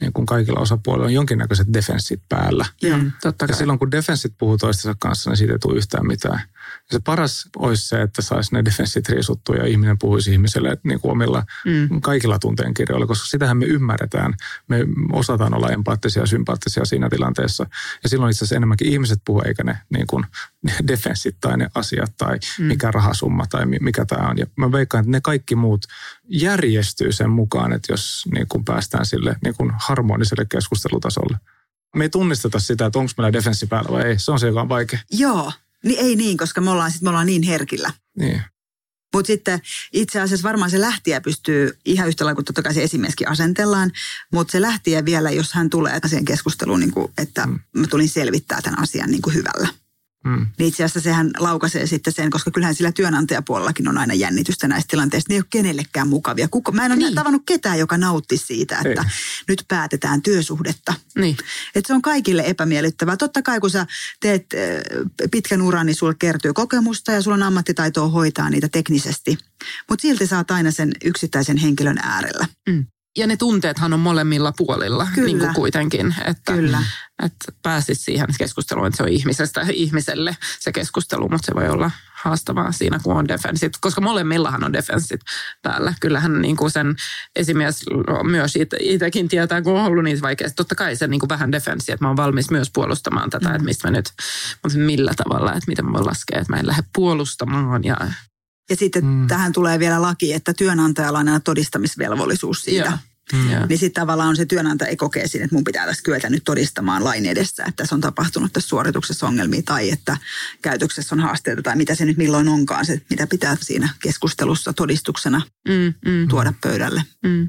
niin kuin kaikilla osapuolilla on jonkinnäköiset defenssit päällä.
Joo.
Mm, totta
Ja
kai.
silloin kun defenssit puhuu toistensa kanssa, niin siitä ei tule yhtään mitään. Ja se paras olisi se, että saisi ne defenssit riisuttua ja ihminen puhuisi ihmiselle niin kuin omilla
Mm.
kaikilla tunteenkirjoilla, koska sitähän me ymmärretään. Me osataan olla empaattisia ja sympaattisia siinä tilanteessa. Ja silloin itse asiassa enemmänkin ihmiset puhuu, eikä ne, niin kuin, ne defenssit tai ne asiat tai
Mm.
mikä rahasumma tai mi- mikä tämä on. Ja mä veikkaan, että ne kaikki muut järjestyy sen mukaan, että jos niin kuin päästään sille niin kuin harmoniselle keskustelutasolle. Me ei tunnisteta sitä, että onko meillä defenssi päällä vai ei. Se on se, joka on vaikea.
Joo, niin ei niin, koska me ollaan, sit me ollaan niin herkillä.
Niin.
Mutta sitten itse asiassa varmaan se lähtiä pystyy ihan yhtä lailla kuin totta kai se esimieskin asentellaan, mutta se lähtiä vielä, jos hän tulee asian keskusteluun, niin kuin, että
Mm.
mä tulin selvittää tämän asian niin kuin hyvällä.
Mm.
Niin itse asiassa sehän laukaisee sitten sen, koska kyllähän sillä työnantajapuolellakin on aina jännitystä näistä tilanteista. Ne ei ole kenellekään mukavia. Kuka, mä en ole
Niin.
tavannut ketään, joka nautti siitä, että
Ei.
nyt päätetään työsuhdetta.
Niin.
Et se on kaikille epämiellyttävää. Totta kai kun sä teet äh, pitkän uran, niin sulla kertyy kokemusta ja sulla on ammattitaitoa hoitaa niitä teknisesti. Mutta silti oot aina sen yksittäisen henkilön äärellä.
Ja ne tunteethan on molemmilla puolilla
Kyllä.
niin kuin kuitenkin. Että,
Kyllä.
Että pääsit siihen keskusteluun, että se on ihmisestä ihmiselle se keskustelu, mutta se voi olla haastavaa siinä, kun on defenssit. Koska molemmillahan on defenssit päällä. Kyllähän niin kuin sen esimies myös it- itsekin tietää, kun on ollut niitä vaikeasti. Totta kai se niin kuin vähän defenssi, että mä oon valmis myös puolustamaan tätä, mm. että mistä mä nyt, mutta millä tavalla, että miten mä voin laskea, että mä en lähde puolustamaan. Ja,
Ja sitten
Mm.
mm. tähän tulee vielä laki, että työnantajalla on aina todistamisvelvollisuus siitä.
Joo.
Mm.
ja,
Niin sitten tavallaan on se työnantaja ei kokee siinä, että mun pitää tässä kyetä nyt todistamaan lain edessä, että tässä on tapahtunut tässä suorituksessa ongelmia tai että käytöksessä on haasteita tai mitä se nyt milloin onkaan, se mitä pitää siinä keskustelussa todistuksena
mm, mm,
tuoda pöydälle.
mm,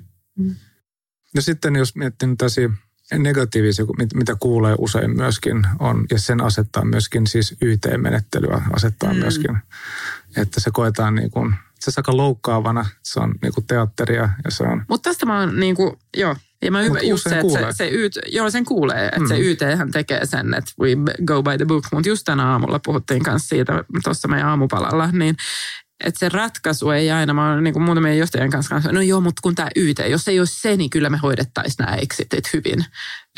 No sitten jos miettii tällaisia negatiivisia, mit- mitä kuulee usein myöskin on, ja sen asettaa myöskin siis YT-menettelyä asettaa mm. Myöskin, että se koetaan niin kuin, se aika loukkaavana, se on niin kuin teatteria ja se on,
Mutta tästä mä oon niinku, joo. Ja mä ymmärrän just se, että se, se YT, joo sen kuulee, että
Mm.
se YT hän tekee sen, että we go by the book. Mutta just tänä aamulla puhuttiin kanssa siitä tuossa meidän aamupalalla, niin että se ratkaisu ei aina, mä oon niin muutamien johtajien kanssa, kanssa, no joo, mutta kun tämä YT, jos ei olisi se, niin kyllä me hoidettaisiin nämä exitit hyvin.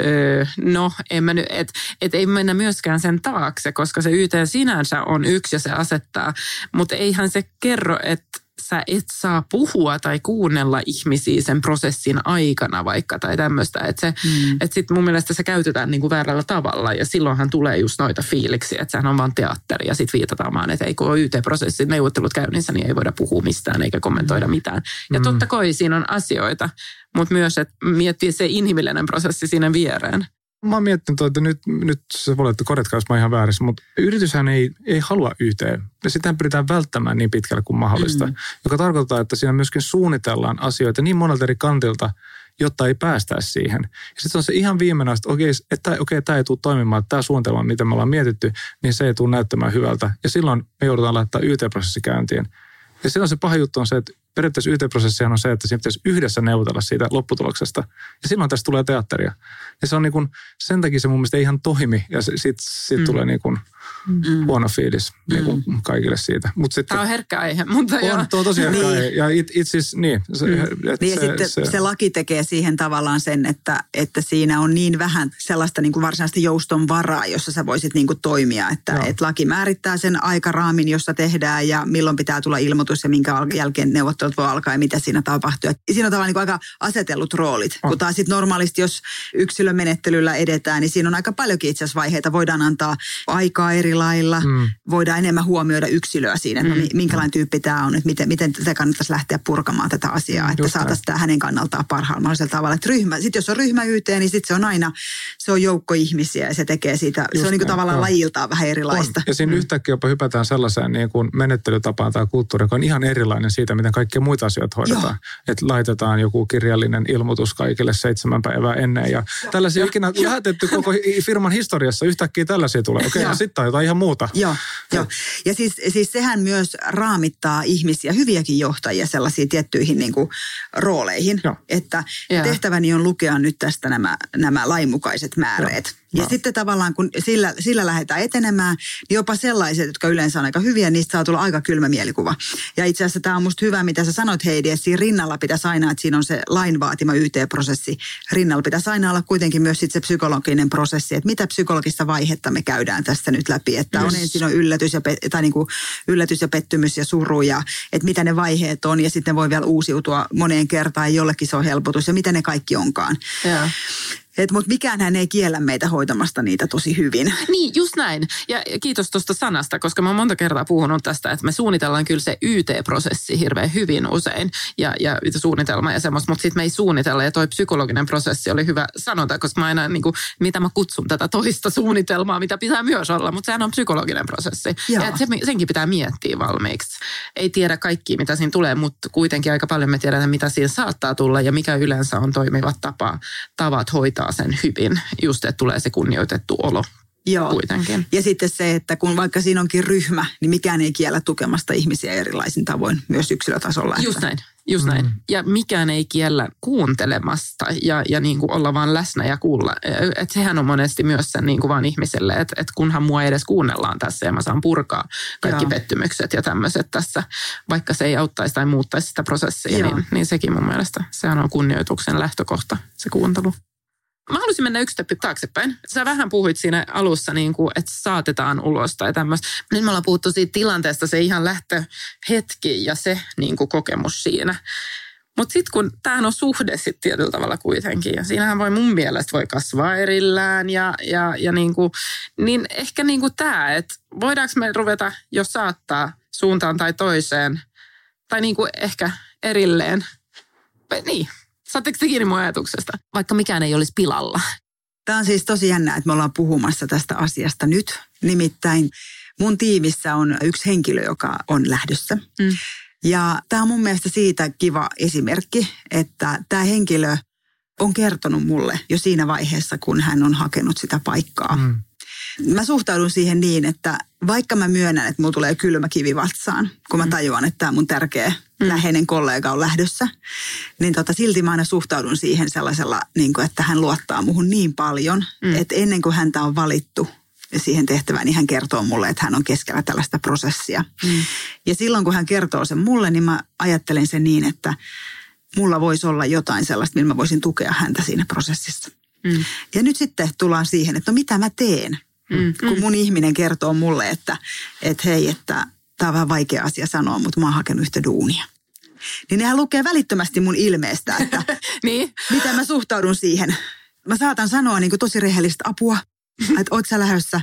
Öö, no, en mä nyt, et, et ei mennä myöskään sen taakse, koska se YT sinänsä on yksi ja se asettaa, mutta eihän se kerro, että sä et saa puhua tai kuunnella ihmisiä sen prosessin aikana vaikka tai tämmöistä. Että se,
Mm.
et sit mun mielestä se käytetään niinku väärällä tavalla ja silloinhan tulee just noita fiiliksiä, että sehän on vaan teatteri ja sitten viitataan vaan, että ei kun on YT-prosessit, neuvottelut käynnissä, niin ei voida puhua mistään eikä kommentoida mitään. Ja
Mm.
totta kai siinä on asioita, mutta myös, että miettii se inhimillinen prosessi siinä viereen.
Mä oon miettinyt, että nyt, nyt se voi olla, että korjatkaa, jos mä ihan väärässä, mutta yrityshän ei, ei halua YT. Ja sitä pyritään välttämään niin pitkälle kuin mahdollista, mm. joka tarkoittaa, että siinä myöskin suunnitellaan asioita niin monelta eri kantilta, jotta ei päästäisi siihen. Ja sitten on se ihan viimeinen, että okei, että okei, tämä ei tule toimimaan, että tämä suunnitelma, mitä me ollaan mietitty, niin se ei tule näyttämään hyvältä. Ja silloin me joudutaan laittaa YT-prosessi käyntiin. Ja silloin se paha juttu on se, että periaatteessa YT-prosessihan on se, että siinä pitäisi yhdessä neuvotella siitä lopputuloksesta. Ja silloin tästä tulee teatteria. Ja se on niin kuin, sen takia se mun mielestä ei ihan toimi. Ja sitten sit mm. tulee niin kuin, mm. huono fiilis niin kuin mm. kaikille siitä.
Mut sitten, Tämä on herkkä aihe, mutta
on,
joo.
Tuo on tosi herkkä niin. aihe. Ja it, it siis, niin. Se, mm.
niin se, sitten se, se, laki tekee siihen tavallaan sen, että, että siinä on niin vähän sellaista niin kuin varsinaista jouston varaa, jossa sä voisit niin kuin toimia. Että, että laki määrittää sen aikaraamin, jossa tehdään ja milloin pitää tulla ilmoitus ja minkä jälkeen neuvottelut voi alkaa ja mitä siinä tapahtuu. Ja siinä on tavallaan niin kuin aika asetellut roolit. On. Kun taas sitten normaalisti, jos yksilömenettelyllä edetään, niin siinä on aika paljonkin itse asiassa vaiheita. Voidaan antaa aikaa eri lailla, mm. voidaan enemmän huomioida yksilöä siinä, että mm. minkälainen tyyppi tämä on, että miten, miten tätä kannattaisi lähteä purkamaan tätä asiaa, mm, että saataisiin tämä hänen kannaltaan parhaalla mahdollisella tavalla. Että ryhmä, sitten jos on ryhmä YT, niin sitten se on aina, se on joukko ihmisiä ja se tekee siitä, Just se on niin kuin tavallaan joo. lajiltaan vähän erilaista. On.
Ja siinä mm. yhtäkkiä jopa hypätään sellaiseen niin kuin menettelytapaan tai kulttuuri, joka on ihan erilainen siitä, miten kaikkia muita asioita hoidetaan. Että laitetaan joku kirjallinen ilmoitus kaikille seitsemän päivää ennen ja tällaisia ikinä lähetetty koko firman historiassa. Yhtäkkiä tällaisia tulee. Okei, okay, sitten on jotain ihan muuta.
Joo, joo. Ja siis, siis sehän myös raamittaa ihmisiä, hyviäkin johtajia sellaisiin tiettyihin niin kuin, rooleihin. Joo. Että yeah. tehtäväni on lukea nyt tästä nämä, nämä lainmukaiset määreet. Joo. Ja no. sitten tavallaan kun sillä, sillä lähdetään etenemään, niin jopa sellaiset, jotka yleensä on aika hyviä, niistä saa tulla aika kylmä mielikuva. Ja itse asiassa tämä on musta hyvä, mitä sä sanoit Heidi, että siinä rinnalla pitäisi aina, että siinä on se lain vaatima YT-prosessi. Rinnalla pitäisi aina olla kuitenkin myös sit se psykologinen prosessi, että mitä psykologista vaihetta me käydään tässä nyt läpi. Että yes. on ensin on yllätys ja, tai niin kuin yllätys ja pettymys ja suru ja että mitä ne vaiheet on ja sitten voi vielä uusiutua moneen kertaan ja jollekin se on helpotus ja mitä ne kaikki onkaan. Yeah. Et, mutta mikään hän ei kiellä meitä hoitamasta niitä tosi hyvin.
Niin, just näin. Ja kiitos tuosta sanasta, koska mä oon monta kertaa puhunut tästä, että me suunnitellaan kyllä se YT-prosessi hirveän hyvin usein ja, ja suunnitelma ja semmoista, mutta sitten me ei suunnitella. Ja toi psykologinen prosessi oli hyvä sanota, koska mä aina, niin kuin, mitä mä kutsun tätä toista suunnitelmaa, mitä pitää myös olla, mutta sehän on psykologinen prosessi. Joo. Ja se, senkin pitää miettiä valmiiksi. Ei tiedä kaikki, mitä siinä tulee, mutta kuitenkin aika paljon me tiedetään, mitä siinä saattaa tulla ja mikä yleensä on toimivat tapa, tavat hoitaa hoitaa sen hyvin, just että tulee se kunnioitettu olo Joo. kuitenkin.
Ja sitten se, että kun vaikka siinä onkin ryhmä, niin mikään ei kiellä tukemasta ihmisiä erilaisin tavoin, myös yksilötasolla.
Just näin. Just näin. Mm. Ja mikään ei kiellä kuuntelemasta ja, ja niin kuin olla vaan läsnä ja kuulla. Et sehän on monesti myös sen niin kuin vaan ihmiselle, että et kunhan mua edes kuunnellaan tässä ja mä saan purkaa kaikki Joo. pettymykset ja tämmöiset tässä, vaikka se ei auttaisi tai muuttaisi sitä prosessia, niin, niin sekin mun mielestä, sehän on kunnioituksen lähtökohta, se kuuntelu. Mä haluaisin mennä yksi steppi taaksepäin. Sä vähän puhuit siinä alussa, niin kuin, että saatetaan ulos tai tämmöistä. Nyt me ollaan puhuttu siitä tilanteesta, se ihan lähtöhetki ja se niin kuin kokemus siinä. Mutta sitten kun tämähän on suhde sitten tietyllä tavalla kuitenkin, ja siinähän voi mun mielestä voi kasvaa erillään, ja, ja, ja niin, kuin, niin ehkä niin kuin tämä, että voidaanko me ruveta, jos saattaa suuntaan tai toiseen, tai niin kuin ehkä erilleen. Niin, Saatteko te kiinni mun ajatuksesta? Vaikka mikään ei olisi pilalla.
Tämä on siis tosi jännää, että me ollaan puhumassa tästä asiasta nyt. Nimittäin mun tiimissä on yksi henkilö, joka on lähdössä. Mm. Ja tämä on mun mielestä siitä kiva esimerkki, että tämä henkilö on kertonut mulle jo siinä vaiheessa, kun hän on hakenut sitä paikkaa. Mm. Mä suhtaudun siihen niin, että vaikka mä myönnän, että mulla tulee kylmä kivi vatsaan, kun mä mm. tajuan, että tämä mun tärkeä mm. läheinen kollega on lähdössä, niin tota, silti mä aina suhtaudun siihen sellaisella, niin kuin, että hän luottaa muhun niin paljon, mm. että ennen kuin häntä on valittu siihen tehtävään, niin hän kertoo mulle, että hän on keskellä tällaista prosessia. Mm. Ja silloin kun hän kertoo sen mulle, niin mä ajattelen sen niin, että mulla voisi olla jotain sellaista, millä mä voisin tukea häntä siinä prosessissa. Mm. Ja nyt sitten tullaan siihen, että no mitä mä teen, mm. kun mun ihminen kertoo mulle, että, että hei, että tämä on vähän vaikea asia sanoa, mutta mä oon hakenut yhtä duunia. Niin nehän lukee välittömästi mun ilmeestä, että niin. miten mä suhtaudun siihen. Mä saatan sanoa niin kuin tosi rehellistä apua, että oot sä lähdössä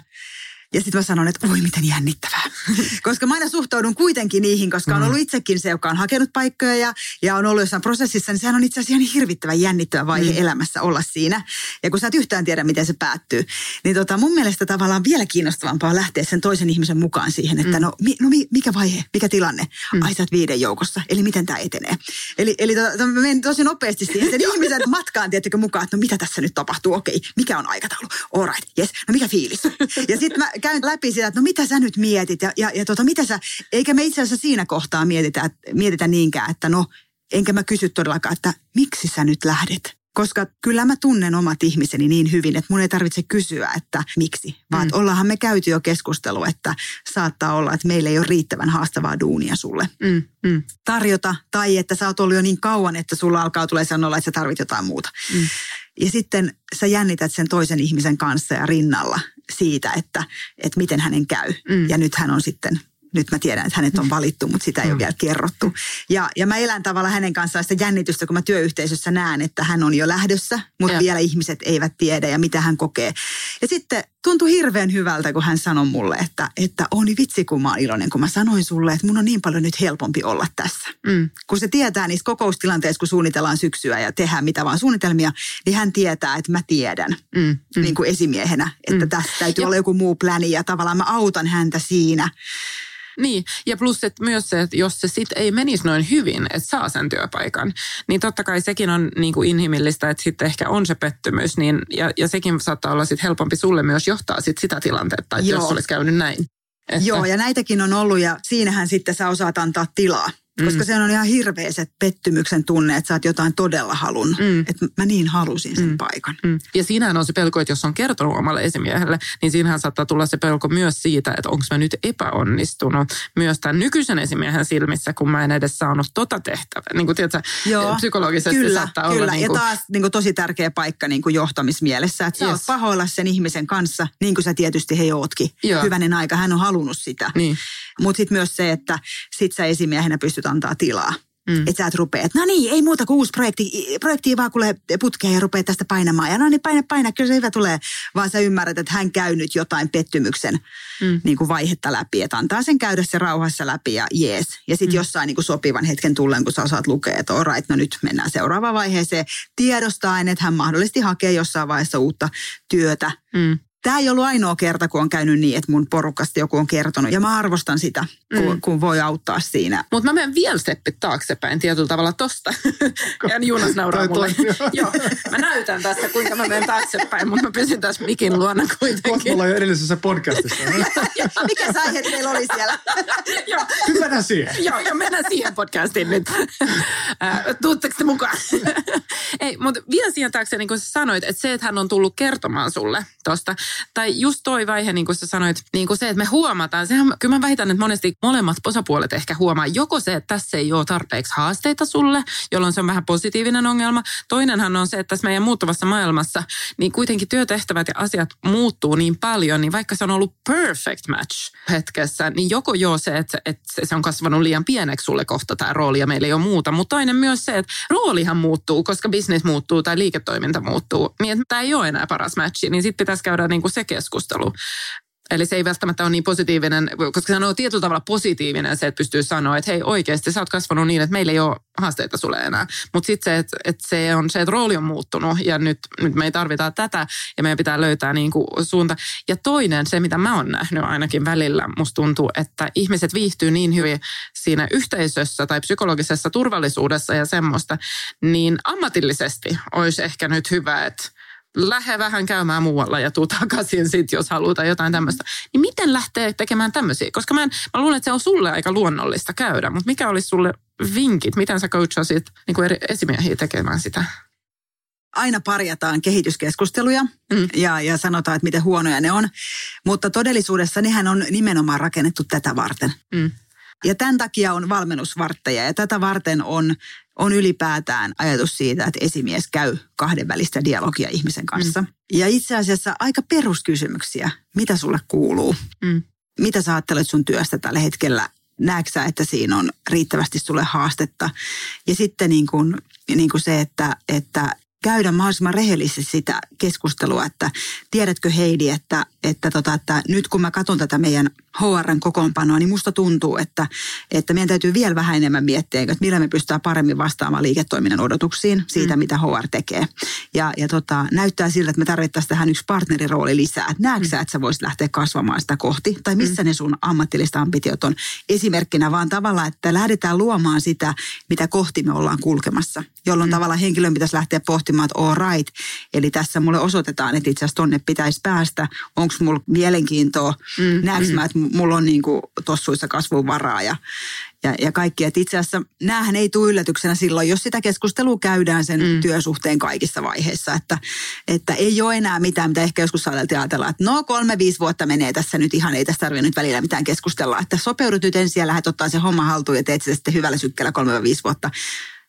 ja sitten mä sanon, että voi miten jännittävää. koska mä aina suhtaudun kuitenkin niihin, koska on mm. ollut itsekin se, joka on hakenut paikkoja ja, ja on ollut jossain prosessissa, niin sehän on itse asiassa ihan hirvittävän jännittävä vaihe mm. elämässä olla siinä. Ja kun sä et yhtään tiedä, miten se päättyy, niin tota, mun mielestä tavallaan vielä kiinnostavampaa lähteä sen toisen ihmisen mukaan siihen, että mm. no, mi, no mikä vaihe, mikä tilanne? Mm. Ai sä oot viiden joukossa, eli miten tämä etenee. Eli, eli to, to, mä menen tosi nopeasti siihen sen ihmisen matkaan, tiettäkö mukaan, että no mitä tässä nyt tapahtuu, okei, mikä on aikataulu, all right, yes, no mikä fiilis. Ja sitten mä käyn läpi sitä, että no mitä sä nyt mietit ja, ja, ja tota, mitä sä, eikä me itse asiassa siinä kohtaa mietitä, mietitä niinkään, että no enkä mä kysy todellakaan, että miksi sä nyt lähdet? Koska kyllä mä tunnen omat ihmiseni niin hyvin, että mun ei tarvitse kysyä, että miksi. Vaan mm. ollaanhan me käyty jo keskustelu, että saattaa olla, että meillä ei ole riittävän haastavaa duunia sulle mm. Mm. tarjota. Tai että sä oot ollut jo niin kauan, että sulla alkaa tulee sanoa, että sä tarvit jotain muuta. Mm. Ja sitten sä jännität sen toisen ihmisen kanssa ja rinnalla siitä, että, että miten hänen käy. Mm. Ja nyt hän on sitten nyt mä tiedän, että hänet on valittu, mutta sitä ei ole mm. vielä kerrottu. Ja, ja mä elän tavallaan hänen kanssaan sitä jännitystä, kun mä työyhteisössä näen, että hän on jo lähdössä, mutta ja. vielä ihmiset eivät tiedä ja mitä hän kokee. Ja sitten tuntui hirveän hyvältä, kun hän sanoi mulle, että, että oni vitsi, kun mä iloinen, kun mä sanoin sulle, että mun on niin paljon nyt helpompi olla tässä. Mm. Kun se tietää niissä kokoustilanteissa, kun suunnitellaan syksyä ja tehdään mitä vaan suunnitelmia, niin hän tietää, että mä tiedän mm. Mm. niin kuin esimiehenä, että mm. tässä täytyy ja. olla joku muu pläni ja tavallaan mä autan häntä siinä.
Niin, ja plus että myös se, että jos se sitten ei menisi noin hyvin, että saa sen työpaikan, niin totta kai sekin on niin kuin inhimillistä, että sitten ehkä on se pettymys, niin, ja, ja sekin saattaa olla sitten helpompi sulle myös johtaa sit sitä tilannetta, että Joo. jos olisi käynyt näin.
Että... Joo, ja näitäkin on ollut, ja siinähän sitten sä osaat antaa tilaa. Koska mm. se on ihan hirveä se pettymyksen tunne, että sä oot jotain todella halun. Mm. Että mä niin halusin sen mm. paikan. Mm.
Ja siinähän on se pelko, että jos on kertonut omalle esimiehelle, niin siinähän saattaa tulla se pelko myös siitä, että onko mä nyt epäonnistunut myös tämän nykyisen esimiehen silmissä, kun mä en edes saanut tota tehtävää. Niin kuin tiedätkö, Joo, psykologisesti
kyllä,
saattaa
kyllä.
olla. Niin
kuin... Ja taas niin kuin tosi tärkeä paikka niin kuin johtamismielessä, että sä yes. oot pahoilla sen ihmisen kanssa, niin kuin sä tietysti he ootkin. Joo. Hyvänen aika, hän on halunnut sitä. Niin. Mutta sitten myös se, että sit sä esimiehenä pystyt antaa tilaa. Mm. Että sä et rupea, että no niin, ei muuta kuin uusi projekti, projekti vaan kuule putkeen ja rupeaa tästä painamaan. Ja no niin, paina, paina, kyllä se hyvä tulee. Vaan sä ymmärrät, että hän käy nyt jotain pettymyksen mm. niin kuin vaihetta läpi. Että antaa sen käydä se rauhassa läpi ja jees. Ja sitten mm. jossain niin kuin sopivan hetken tullen, kun sä osaat lukea, että right, no nyt mennään seuraavaan vaiheeseen. Tiedostaen, että hän mahdollisesti hakee jossain vaiheessa uutta työtä. Mm. Tämä ei ollut ainoa kerta, kun on käynyt niin, että mun porukasta joku on kertonut. Ja mä arvostan sitä, kun, mm. kun voi auttaa siinä.
Mutta mä menen vielä steppi taaksepäin tietyllä tavalla tosta. ja Junas nauraa mulle. Joo, mä näytän tässä, kuinka mä menen taaksepäin, mutta mä pysyn tässä mikin luona kuitenkin. Kohta
ollaan jo edellisessä podcastissa.
Mikä aihe teillä oli siellä?
Joo.
Mennään siihen.
Joo, ja mennään siihen podcastiin nyt. Tuutteko te mukaan? Ei, mutta vielä siihen taakse, niin kuin sä sanoit, että se, että hän on tullut kertomaan sulle tosta, tai just toi vaihe, niin kuin sä sanoit, niin kuin se, että me huomataan, sehän, kyllä mä väitän, että monesti molemmat osapuolet ehkä huomaa, joko se, että tässä ei ole tarpeeksi haasteita sulle, jolloin se on vähän positiivinen ongelma. Toinenhan on se, että tässä meidän muuttuvassa maailmassa, niin kuitenkin työtehtävät ja asiat muuttuu niin paljon, niin vaikka se on ollut perfect match hetkessä, niin joko joo se, että, että se on kasvanut liian pieneksi sulle kohta tämä rooli ja meillä ei ole muuta, mutta toinen myös se, että roolihan muuttuu, koska business muuttuu tai liiketoiminta muuttuu, niin että tämä ei ole enää paras matchi, niin sitten pitäisi käydä niin kuin se keskustelu. Eli se ei välttämättä ole niin positiivinen, koska se on tietyllä tavalla positiivinen se, että pystyy sanoa, että hei oikeasti sä oot kasvanut niin, että meillä ei ole haasteita sulle enää. Mutta sitten se, että, että se on se, että rooli on muuttunut ja nyt, nyt me ei tarvita tätä ja meidän pitää löytää niin kuin suunta. Ja toinen, se mitä mä oon nähnyt ainakin välillä, musta tuntuu, että ihmiset viihtyy niin hyvin siinä yhteisössä tai psykologisessa turvallisuudessa ja semmoista, niin ammatillisesti olisi ehkä nyt hyvä, että lähde vähän käymään muualla ja tuu takaisin sit, jos halutaan jotain tämmöistä. Niin miten lähtee tekemään tämmöisiä? Koska mä, en, mä luulen, että se on sulle aika luonnollista käydä, mutta mikä olisi sulle vinkit? Miten sä coachasit niin kuin eri esimiehiä tekemään sitä?
aina parjataan kehityskeskusteluja mm. ja, ja sanotaan, että miten huonoja ne on. Mutta todellisuudessa nehän on nimenomaan rakennettu tätä varten. Mm. Ja tämän takia on valmennusvartteja ja tätä varten on, on ylipäätään ajatus siitä, että esimies käy kahdenvälistä dialogia ihmisen kanssa. Mm. Ja itse asiassa aika peruskysymyksiä, mitä sulle kuuluu? Mm. Mitä sä ajattelet sun työstä tällä hetkellä? Näetkö että siinä on riittävästi sulle haastetta? Ja sitten niin kuin, niin kuin se, että, että käydä mahdollisimman rehellisesti sitä keskustelua, että tiedätkö Heidi, että, että, tota, että nyt kun mä katson tätä meidän HRn kokoonpanoa, niin musta tuntuu, että, että meidän täytyy vielä vähän enemmän miettiä, että millä me pystytään paremmin vastaamaan liiketoiminnan odotuksiin siitä, mm. mitä HR tekee. Ja, ja tota, näyttää siltä, että me tarvittaisiin tähän yksi partnerirooli lisää. Että näetkö mm. että sä voisit lähteä kasvamaan sitä kohti? Tai missä mm. ne sun ammatilliset ambitiot on esimerkkinä, vaan tavalla, että lähdetään luomaan sitä, mitä kohti me ollaan kulkemassa. Jolloin mm. tavallaan henkilön pitäisi lähteä pohtimaan, että all right, eli tässä mulle osoitetaan, että itse asiassa tonne pitäisi päästä, onko mulla mielenkiintoa, mm, näenkö mm. mä, että mulla on niin kuin tossuissa kasvun varaa ja, ja, ja kaikki. Että itse asiassa näähän ei tule yllätyksenä silloin, jos sitä keskustelua käydään sen mm. työsuhteen kaikissa vaiheissa. Että, että ei ole enää mitään, mitä ehkä joskus ajatellaan, että no kolme, viisi vuotta menee tässä nyt ihan, ei tässä tarvitse nyt välillä mitään keskustella. Että sopeudut nyt ensin ja lähdet ottaa se homma haltuun ja teet sitä sitten hyvällä sykkeellä kolme, viisi vuotta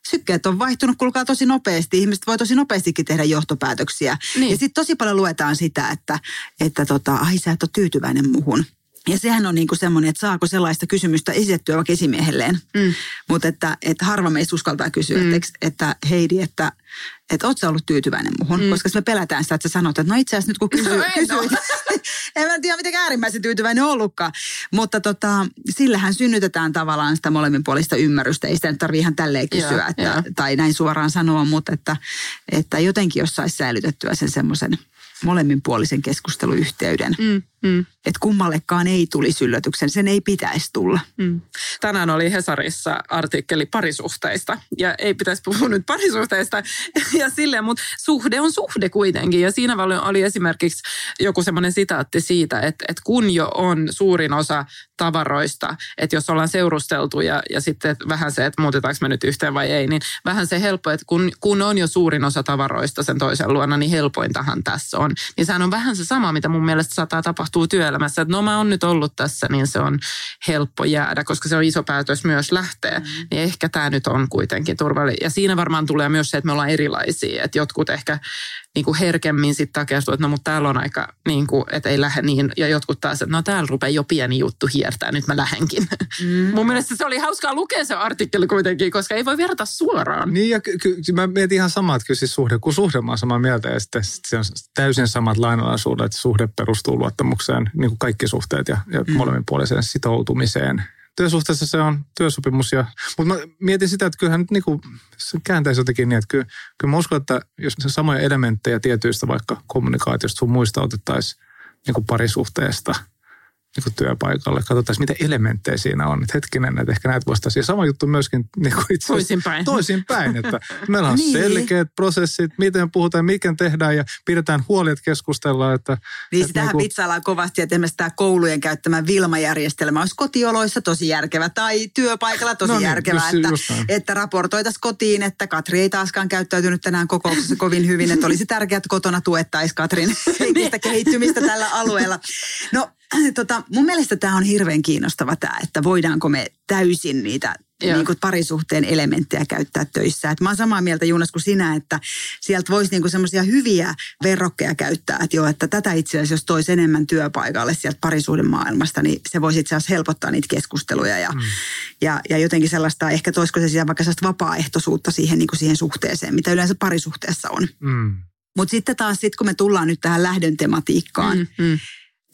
sykkeet on vaihtunut, kulkaa tosi nopeasti. Ihmiset voi tosi nopeastikin tehdä johtopäätöksiä. Niin. Ja sitten tosi paljon luetaan sitä, että, että tota, ai sä et ole tyytyväinen muhun. Ja sehän on niinku semmoinen, että saako sellaista kysymystä esitettyä vaikka esimiehelleen. Mm. Mutta että, että harva meistä uskaltaa kysyä, mm. että, että Heidi, että, että oot sä ollut tyytyväinen muhun? Mm. Koska me pelätään sitä, että sä sanot, että no itse asiassa nyt kun kysy, no, kysyit, en mä tiedä miten äärimmäisen tyytyväinen ollutkaan. Mutta tota, sillähän synnytetään tavallaan sitä molemminpuolista ymmärrystä. Ei sitä nyt tarvitse ihan tälleen kysyä yeah, että, yeah. tai näin suoraan sanoa, mutta että, että jotenkin jos saisi säilytettyä sen semmoisen molemminpuolisen keskusteluyhteyden. Mm, mm. Että kummallekaan ei tulisi yllätyksen, sen ei pitäisi tulla. Mm.
Tänään oli Hesarissa artikkeli parisuhteista ja ei pitäisi puhua nyt parisuhteista ja silleen, mutta suhde on suhde kuitenkin. Ja siinä oli esimerkiksi joku semmoinen sitaatti siitä, että, että kun jo on suurin osa tavaroista, että jos ollaan seurusteltu ja, ja sitten vähän se, että muutetaanko me nyt yhteen vai ei, niin vähän se helppo, että kun, kun on jo suurin osa tavaroista sen toisen luona, niin helpointahan tässä on. Niin sehän on vähän se sama, mitä mun mielestä saattaa tapahtua työelämässä, että no mä oon nyt ollut tässä, niin se on helppo jäädä, koska se on iso päätös myös lähteä. Mm. Niin ehkä tämä nyt on kuitenkin turvallinen. Ja siinä varmaan tulee myös se, että me ollaan erilaisia, että jotkut ehkä niin kuin herkemmin sitten takeistuu, että no mutta täällä on aika, niin kuin, että ei lähde niin. Ja jotkut taas, että no täällä rupeaa jo pieni juttu hiertää, nyt mä lähenkin. Mm. Mun mielestä se oli hauskaa lukea se artikkeli kuitenkin, koska ei voi verrata suoraan.
Niin ja ky- ky- mä mietin ihan samaa, että kyllä siis suhde, kun suhde mä oon samaa mieltä ja sitten se on täysin samat lainalaisuudet, että suhde perustuu luottamukseen, niin kuin kaikki suhteet ja, ja mm. molemminpuoliseen sitoutumiseen työsuhteessa se on työsopimus. Ja, mutta mä mietin sitä, että kyllähän nyt niinku, se kääntäisi jotenkin niin, että kyllä, kyllä mä uskon, että jos se samoja elementtejä tietyistä vaikka kommunikaatiosta sun muista otettaisiin niin parisuhteesta – niin kuin työpaikalle. Katsotaan, mitä elementtejä siinä on. Että hetkinen, että ehkä näitä voisi Ja sama juttu myöskin niin kuin itse
toisinpäin.
toisinpäin. Että meillä on niin. selkeät prosessit, miten puhutaan, miten tehdään ja pidetään huoli, että keskustellaan. Että,
niin, että sitähän niin kuin... vitsaillaan kovasti, että esimerkiksi tämä koulujen käyttämä Vilma-järjestelmä olisi kotioloissa tosi järkevä tai työpaikalla tosi no niin, järkevä. Just, että, just että raportoitaisiin kotiin, että Katri ei taaskaan käyttäytynyt tänään kokouksessa kovin hyvin, että olisi tärkeää, että kotona tuettaisiin Katrin henkistä kehittymistä tällä alueella. No tota, mun mielestä tämä on hirveän kiinnostava tämä, että voidaanko me täysin niitä niin kuin parisuhteen elementtejä käyttää töissä. Et mä oon samaa mieltä Juunas kuin sinä, että sieltä voisi niin semmoisia hyviä verrokkeja käyttää, että joo, että tätä itse asiassa jos toisi enemmän työpaikalle sieltä parisuuden maailmasta, niin se voisi itse asiassa helpottaa niitä keskusteluja ja, mm. ja, ja jotenkin sellaista, ehkä toisiko se siellä vaikka sellaista vapaaehtoisuutta siihen, niin kuin siihen suhteeseen, mitä yleensä parisuhteessa on. Mm. Mutta sitten taas, sit kun me tullaan nyt tähän lähdön tematiikkaan, mm, mm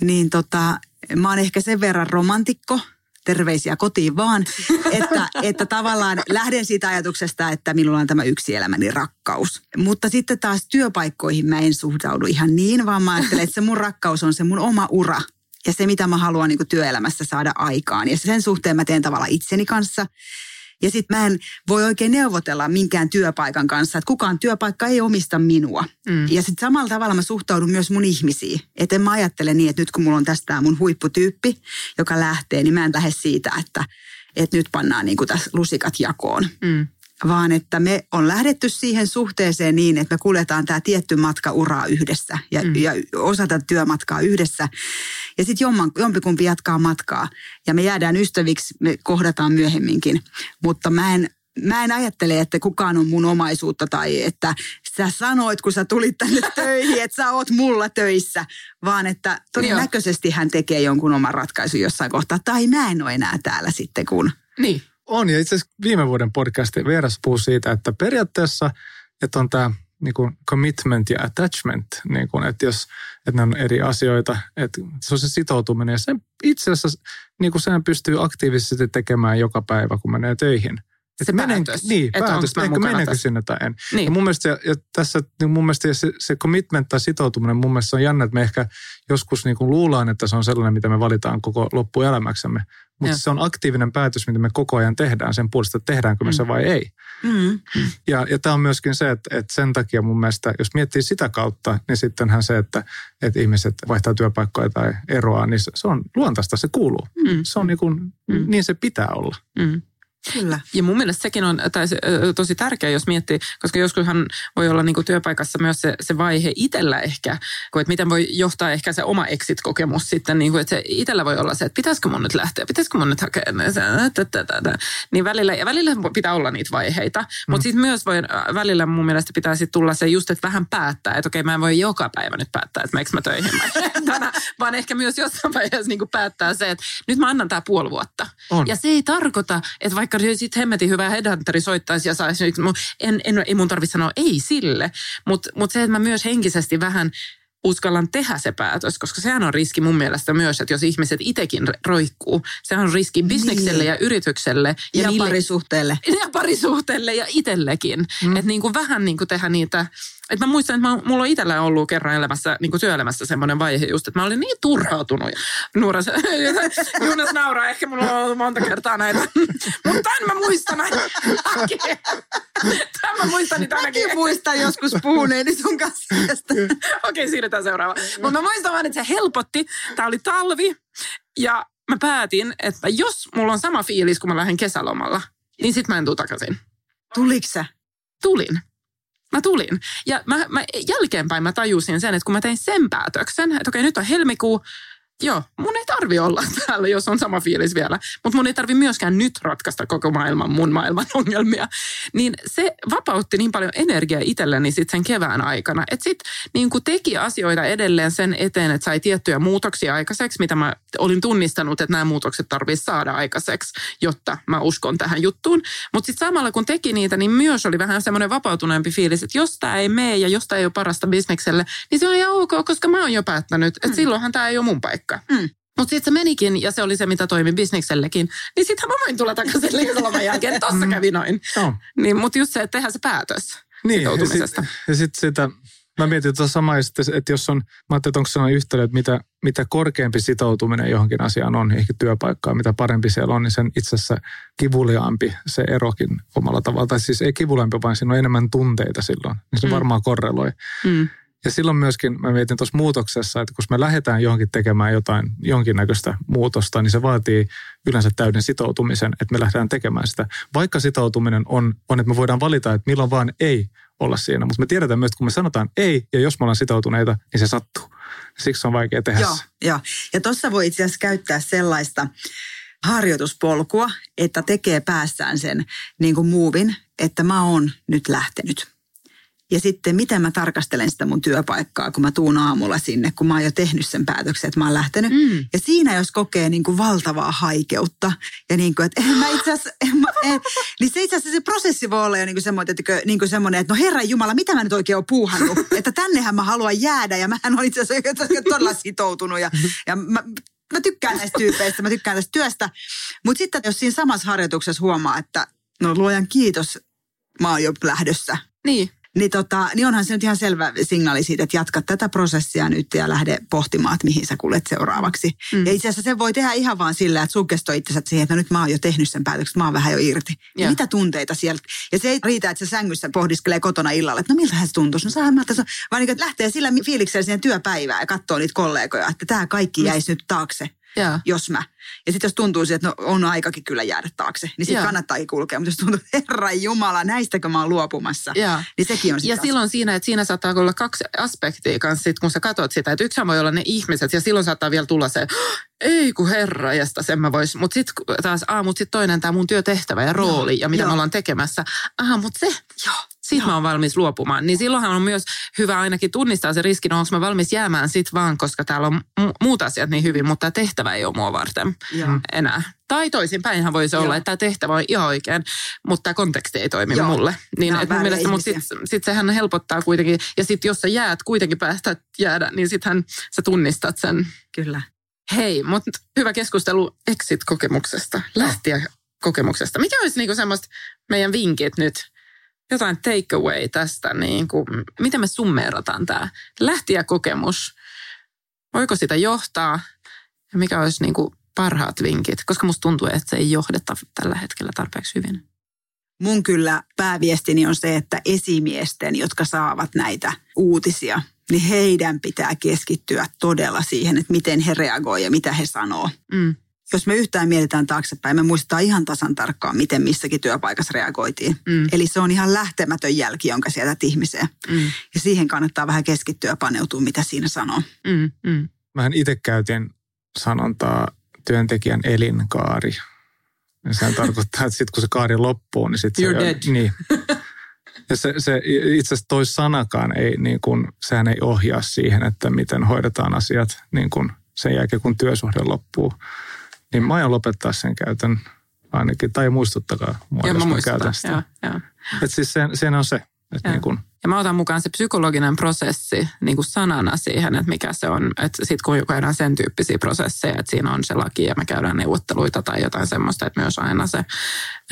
niin tota, mä oon ehkä sen verran romantikko, terveisiä kotiin vaan, että, että tavallaan lähden siitä ajatuksesta, että minulla on tämä yksi elämäni rakkaus. Mutta sitten taas työpaikkoihin mä en suhtaudu ihan niin, vaan mä ajattelen, että se mun rakkaus on se mun oma ura ja se, mitä mä haluan niin työelämässä saada aikaan. Ja sen suhteen mä teen tavallaan itseni kanssa. Ja sitten mä en voi oikein neuvotella minkään työpaikan kanssa, että kukaan työpaikka ei omista minua. Mm. Ja sitten samalla tavalla mä suhtaudun myös mun ihmisiin. Että en mä ajattele niin, että nyt kun mulla on tästä mun huipputyyppi, joka lähtee, niin mä en lähde siitä, että, että nyt pannaan niin kuin tässä lusikat jakoon. Mm vaan että me on lähdetty siihen suhteeseen niin, että me kuljetaan tämä tietty matka uraa yhdessä ja, mm. ja osa tätä työmatkaa yhdessä. Ja sitten jompikumpi jatkaa matkaa ja me jäädään ystäviksi, me kohdataan myöhemminkin. Mutta mä en, mä en ajattele, että kukaan on mun omaisuutta tai että sä sanoit, kun sä tulit tänne töihin, että sä oot mulla töissä, vaan että todennäköisesti hän tekee jonkun oman ratkaisun jossain kohtaa. Tai mä en ole enää täällä sitten, kun...
Niin.
On, ja itse asiassa viime vuoden podcastin vieressä puhuu siitä, että periaatteessa, että on tämä niin kuin commitment ja attachment, niin kuin, että jos että ne on eri asioita, että se on se sitoutuminen. Ja sen itse asiassa niin kuin sen pystyy aktiivisesti tekemään joka päivä, kun menee töihin.
Se
menen,
päätös,
Niin,
että
päätös, ehkä
mukana
menenkö
tässä.
sinne tai en.
Niin.
Ja mun mielestä, ja tässä, niin mun mielestä se, se commitment tai sitoutuminen, mun mielestä se on jännä, että me ehkä joskus niin kuin luullaan, että se on sellainen, mitä me valitaan koko loppuelämäksemme. Mutta se on aktiivinen päätös, mitä me koko ajan tehdään sen puolesta, että tehdäänkö me se vai ei.
Mm.
Ja, ja tämä on myöskin se, että, että sen takia mun mielestä, jos miettii sitä kautta, niin sittenhän se, että, että ihmiset vaihtaa työpaikkoja tai eroaa, niin se, se on luontaista, se kuuluu.
Mm.
Se on niin, kuin,
Mm.
niin se pitää olla.
Mm.
Kyllä.
Ja mun mielestä sekin on tai se, tosi tärkeä, jos miettii, koska joskushan voi olla niin kuin työpaikassa myös se, se vaihe itsellä ehkä, kun että miten voi johtaa ehkä se oma exit-kokemus sitten, niin kuin, että se itsellä voi olla se, että pitäisikö mun nyt lähteä, pitäisikö mun nyt hakea, niin välillä, ja välillä pitää olla niitä vaiheita, mutta sitten myös voi, välillä mun mielestä pitää sitten tulla se just, että vähän päättää, että okei mä en voi joka päivä nyt päättää, että meneekö mä töihin tänä, vaan ehkä myös jossain vaiheessa niin kuin päättää se, että nyt mä annan tää puoli vuotta.
On.
Ja se ei tarkoita, että vaikka sitten hemmetin hyvä headhunteri soittaisi ja saisi, en, en, ei mun tarvitse sanoa ei sille, mutta mut se, että mä myös henkisesti vähän uskallan tehdä se päätös, koska sehän on riski mun mielestä myös, että jos ihmiset itsekin roikkuu, sehän on riski bisnekselle
Niin.
ja yritykselle.
Ja,
niille-
parisuhteelle.
ja parisuhteelle ja itsellekin. Mm. Että niin kuin vähän niin kuin tehdä niitä, että mä muistan, että mä, mulla on itsellä ollut kerran elämässä, niin kuin työelämässä semmoinen vaihe just, että mä olin niin turhautunut. Nuoras, Juunas nauraa, ehkä mulla on ollut monta kertaa näitä, mutta tämän mä muistan ainakin. Tämän mä muistan niitä ainakin.
Mäkin muistan joskus puhuneeni sun kanssa.
Okei, siirrytään seuraavaan. Mutta mä muistan vaan, että se helpotti. Tämä oli talvi ja mä päätin, että jos mulla on sama fiilis, kun mä lähden kesälomalla, niin sit mä en tuu takaisin.
Tuliko sä?
tulin. Mä tulin. Ja mä, mä, jälkeenpäin mä tajusin sen, että kun mä tein sen päätöksen, että okei, nyt on helmikuu, joo, mun ei tarvi olla täällä, jos on sama fiilis vielä. Mutta mun ei tarvi myöskään nyt ratkaista koko maailman, mun maailman ongelmia. Niin se vapautti niin paljon energiaa itselleni sitten sen kevään aikana. Että sitten niin teki asioita edelleen sen eteen, että sai tiettyjä muutoksia aikaiseksi, mitä mä olin tunnistanut, että nämä muutokset tarvitsisi saada aikaiseksi, jotta mä uskon tähän juttuun. Mutta sitten samalla kun teki niitä, niin myös oli vähän semmoinen vapautuneempi fiilis, että jos tämä ei mene ja jos tämä ei ole parasta bisnekselle, niin se on ihan ok, koska mä oon jo päättänyt, että silloinhan tämä ei ole mun paikka.
Mm.
Mutta sitten se menikin, ja se oli se, mitä toimi bisneksellekin. Niin sittenhän mä voin tulla takaisin liikaloman jälkeen. Tossa kävi noin.
Joo.
Niin, mutta just se, että tehdään se päätös
Niin, ja
sitoutumisesta.
sitten ja sit sitä, mä mietin tuota samaa, sitten, että jos on, mä ajattelin, että onko sellainen yhtälö, että mitä, mitä korkeampi sitoutuminen johonkin asiaan on, ehkä työpaikkaan, mitä parempi siellä on, niin sen itse asiassa kivuliaampi se erokin omalla tavalla. Tai siis ei kivuliaampi, vaan siinä on enemmän tunteita silloin. Niin se
Mm.
varmaan korreloi.
Mm.
Ja silloin myöskin mä mietin tuossa muutoksessa, että kun me lähdetään johonkin tekemään jotain jonkinnäköistä muutosta, niin se vaatii yleensä täyden sitoutumisen, että me lähdetään tekemään sitä. Vaikka sitoutuminen on, on että me voidaan valita, että milloin vaan ei olla siinä. Mutta me tiedetään myös, että kun me sanotaan ei, ja jos me ollaan sitoutuneita, niin se sattuu. Siksi on vaikea tehdä
Joo, joo. Ja tuossa voi itse asiassa käyttää sellaista harjoituspolkua, että tekee päässään sen niin kuin muuvin, että mä oon nyt lähtenyt. Ja sitten miten mä tarkastelen sitä mun työpaikkaa, kun mä tuun aamulla sinne, kun mä oon jo tehnyt sen päätöksen, että mä oon lähtenyt.
Mm.
Ja siinä jos kokee niin kuin valtavaa haikeutta ja niin kuin, että en mä itse asiassa, en mä, en, niin se itse asiassa se prosessi voi olla jo niin kuin semmoinen, että, niin kuin semmoinen, että no herran Jumala, mitä mä nyt oikein oon puuhannut, että tännehän mä haluan jäädä ja mähän on itse asiassa todella sitoutunut ja, ja mä, mä tykkään näistä tyypeistä, mä tykkään tästä työstä. Mutta sitten jos siinä samassa harjoituksessa huomaa, että no luojan kiitos, mä oon jo lähdössä,
Niin.
Niin, tota, niin onhan se nyt ihan selvä signaali siitä, että jatka tätä prosessia nyt ja lähde pohtimaan, että mihin sä kuljet seuraavaksi.
Mm.
Ja itse asiassa sen voi tehdä ihan vaan sillä, että suggestoi itsensä siihen, että no nyt mä oon jo tehnyt sen päätöksen, mä oon vähän jo irti. Ja. Mitä tunteita sieltä? Ja se ei riitä, että se sängyssä pohdiskelee kotona illalla, että no miltähän se tuntuisi. No saa mä tässä, vaan niin, lähtee sillä fiiliksellä siihen työpäivään ja katsoo niitä kollegoja, että tämä kaikki
Mm.
jäisi nyt taakse
Joo.
jos mä. Ja sitten jos tuntuu että no, on aikakin kyllä jäädä taakse, niin sitten kannattaakin kulkea. Mutta jos tuntuu, että herra Jumala, näistäkö mä oon luopumassa,
Joo.
niin sekin on
Ja
sitten
silloin siinä, että siinä saattaa olla kaksi aspektia kanssa, sit, kun sä katsot sitä. Että yksi voi olla ne ihmiset ja silloin saattaa vielä tulla se, ei kun herra, jästä sen mä vois. Mutta sitten taas, aa, mut sit toinen tämä mun työtehtävä ja rooli
Joo,
ja mitä
joo.
me ollaan tekemässä. Aha, mutta se,
Joo,
siitä mä oon valmis luopumaan. Niin silloinhan on myös hyvä ainakin tunnistaa se riski, no onko mä valmis jäämään sit vaan, koska täällä on mu- muut asiat niin hyvin, mutta tämä tehtävä ei ole mua varten
Joo.
enää. Tai toisinpäinhän voisi
Joo.
olla, että tämä tehtävä on ihan oikein, mutta tämä konteksti ei toimi
Joo.
mulle. Niin et mun mielestä, mutta sit,
ihmisiä.
sit sehän helpottaa kuitenkin. Ja sitten jos sä jäät, kuitenkin päästä jäädä, niin sittenhän sä tunnistat sen.
kyllä.
Hei, mutta hyvä keskustelu exit-kokemuksesta. Lähtiä kokemuksesta. Mikä olisi niinku semmoista meidän vinkit nyt, jotain takeaway tästä, niin kuin, miten me summeerataan tämä lähtijäkokemus, voiko sitä johtaa ja mikä olisi niin kuin parhaat vinkit, koska musta tuntuu, että se ei johdeta tällä hetkellä tarpeeksi hyvin.
Mun kyllä pääviestini on se, että esimiesten, jotka saavat näitä uutisia, niin heidän pitää keskittyä todella siihen, että miten he reagoivat ja mitä he sanoo. Mm. Jos me yhtään mietitään taaksepäin, me muistetaan ihan tasan tarkkaan, miten missäkin työpaikassa reagoitiin. Mm. Eli se on ihan lähtemätön jälki, jonka sieltä ihmiseen. Mm. Ja siihen kannattaa vähän keskittyä ja paneutua, mitä siinä sanoo. Mm.
Mm. Mähän itse käytin sanontaa työntekijän elinkaari. Ja sehän tarkoittaa, että sitten kun se kaari loppuu, niin sitten
se... You're dead.
Niin. Ja se, se itse asiassa toi sanakaan ei, niin kun, sehän ei ohjaa siihen, että miten hoidetaan asiat niin kun sen jälkeen, kun työsuhde loppuu. Niin mä aion lopettaa sen käytön ainakin, tai muistuttakaa mua,
ja
jos
mä, mä käytän sitä.
Että siis sen, sen on se, että niin kun,
ja mä otan mukaan se psykologinen prosessi niin kuin sanana siihen, että mikä se on. Että sitten kun käydään sen tyyppisiä prosesseja, että siinä on se laki ja me käydään neuvotteluita tai jotain semmoista, että myös aina se,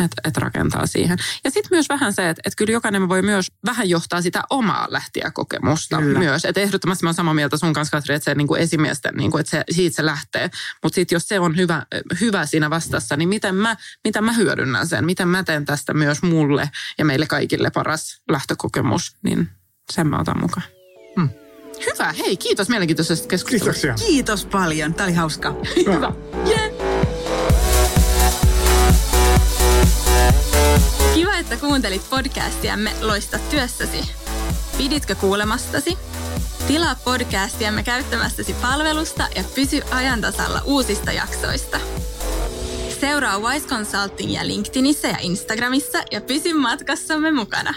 että, että rakentaa siihen. Ja sitten myös vähän se, että, että kyllä jokainen voi myös vähän johtaa sitä omaa lähtijäkokemusta kyllä. myös. Että ehdottomasti mä oon samaa mieltä sun kanssa, Katri, että se niin kuin esimiesten, niin kuin, että se, siitä se lähtee. Mutta sitten jos se on hyvä, hyvä siinä vastassa, niin miten mä, miten mä hyödynnän sen? Miten mä teen tästä myös mulle ja meille kaikille paras lähtökokemus? Niin sen mä otan mukaan. Hmm. Hyvä, hei kiitos mielenkiintoisesta keskustelusta.
Kiitoksia.
Kiitos paljon, tämä oli hauska.
Hyvä. Yeah.
Kiva, että kuuntelit podcastiamme Loista työssäsi. Piditkö kuulemastasi? Tilaa podcastiamme käyttämästäsi palvelusta ja pysy ajantasalla uusista jaksoista. Seuraa Wise Consultingia LinkedInissä ja Instagramissa ja pysy matkassamme mukana.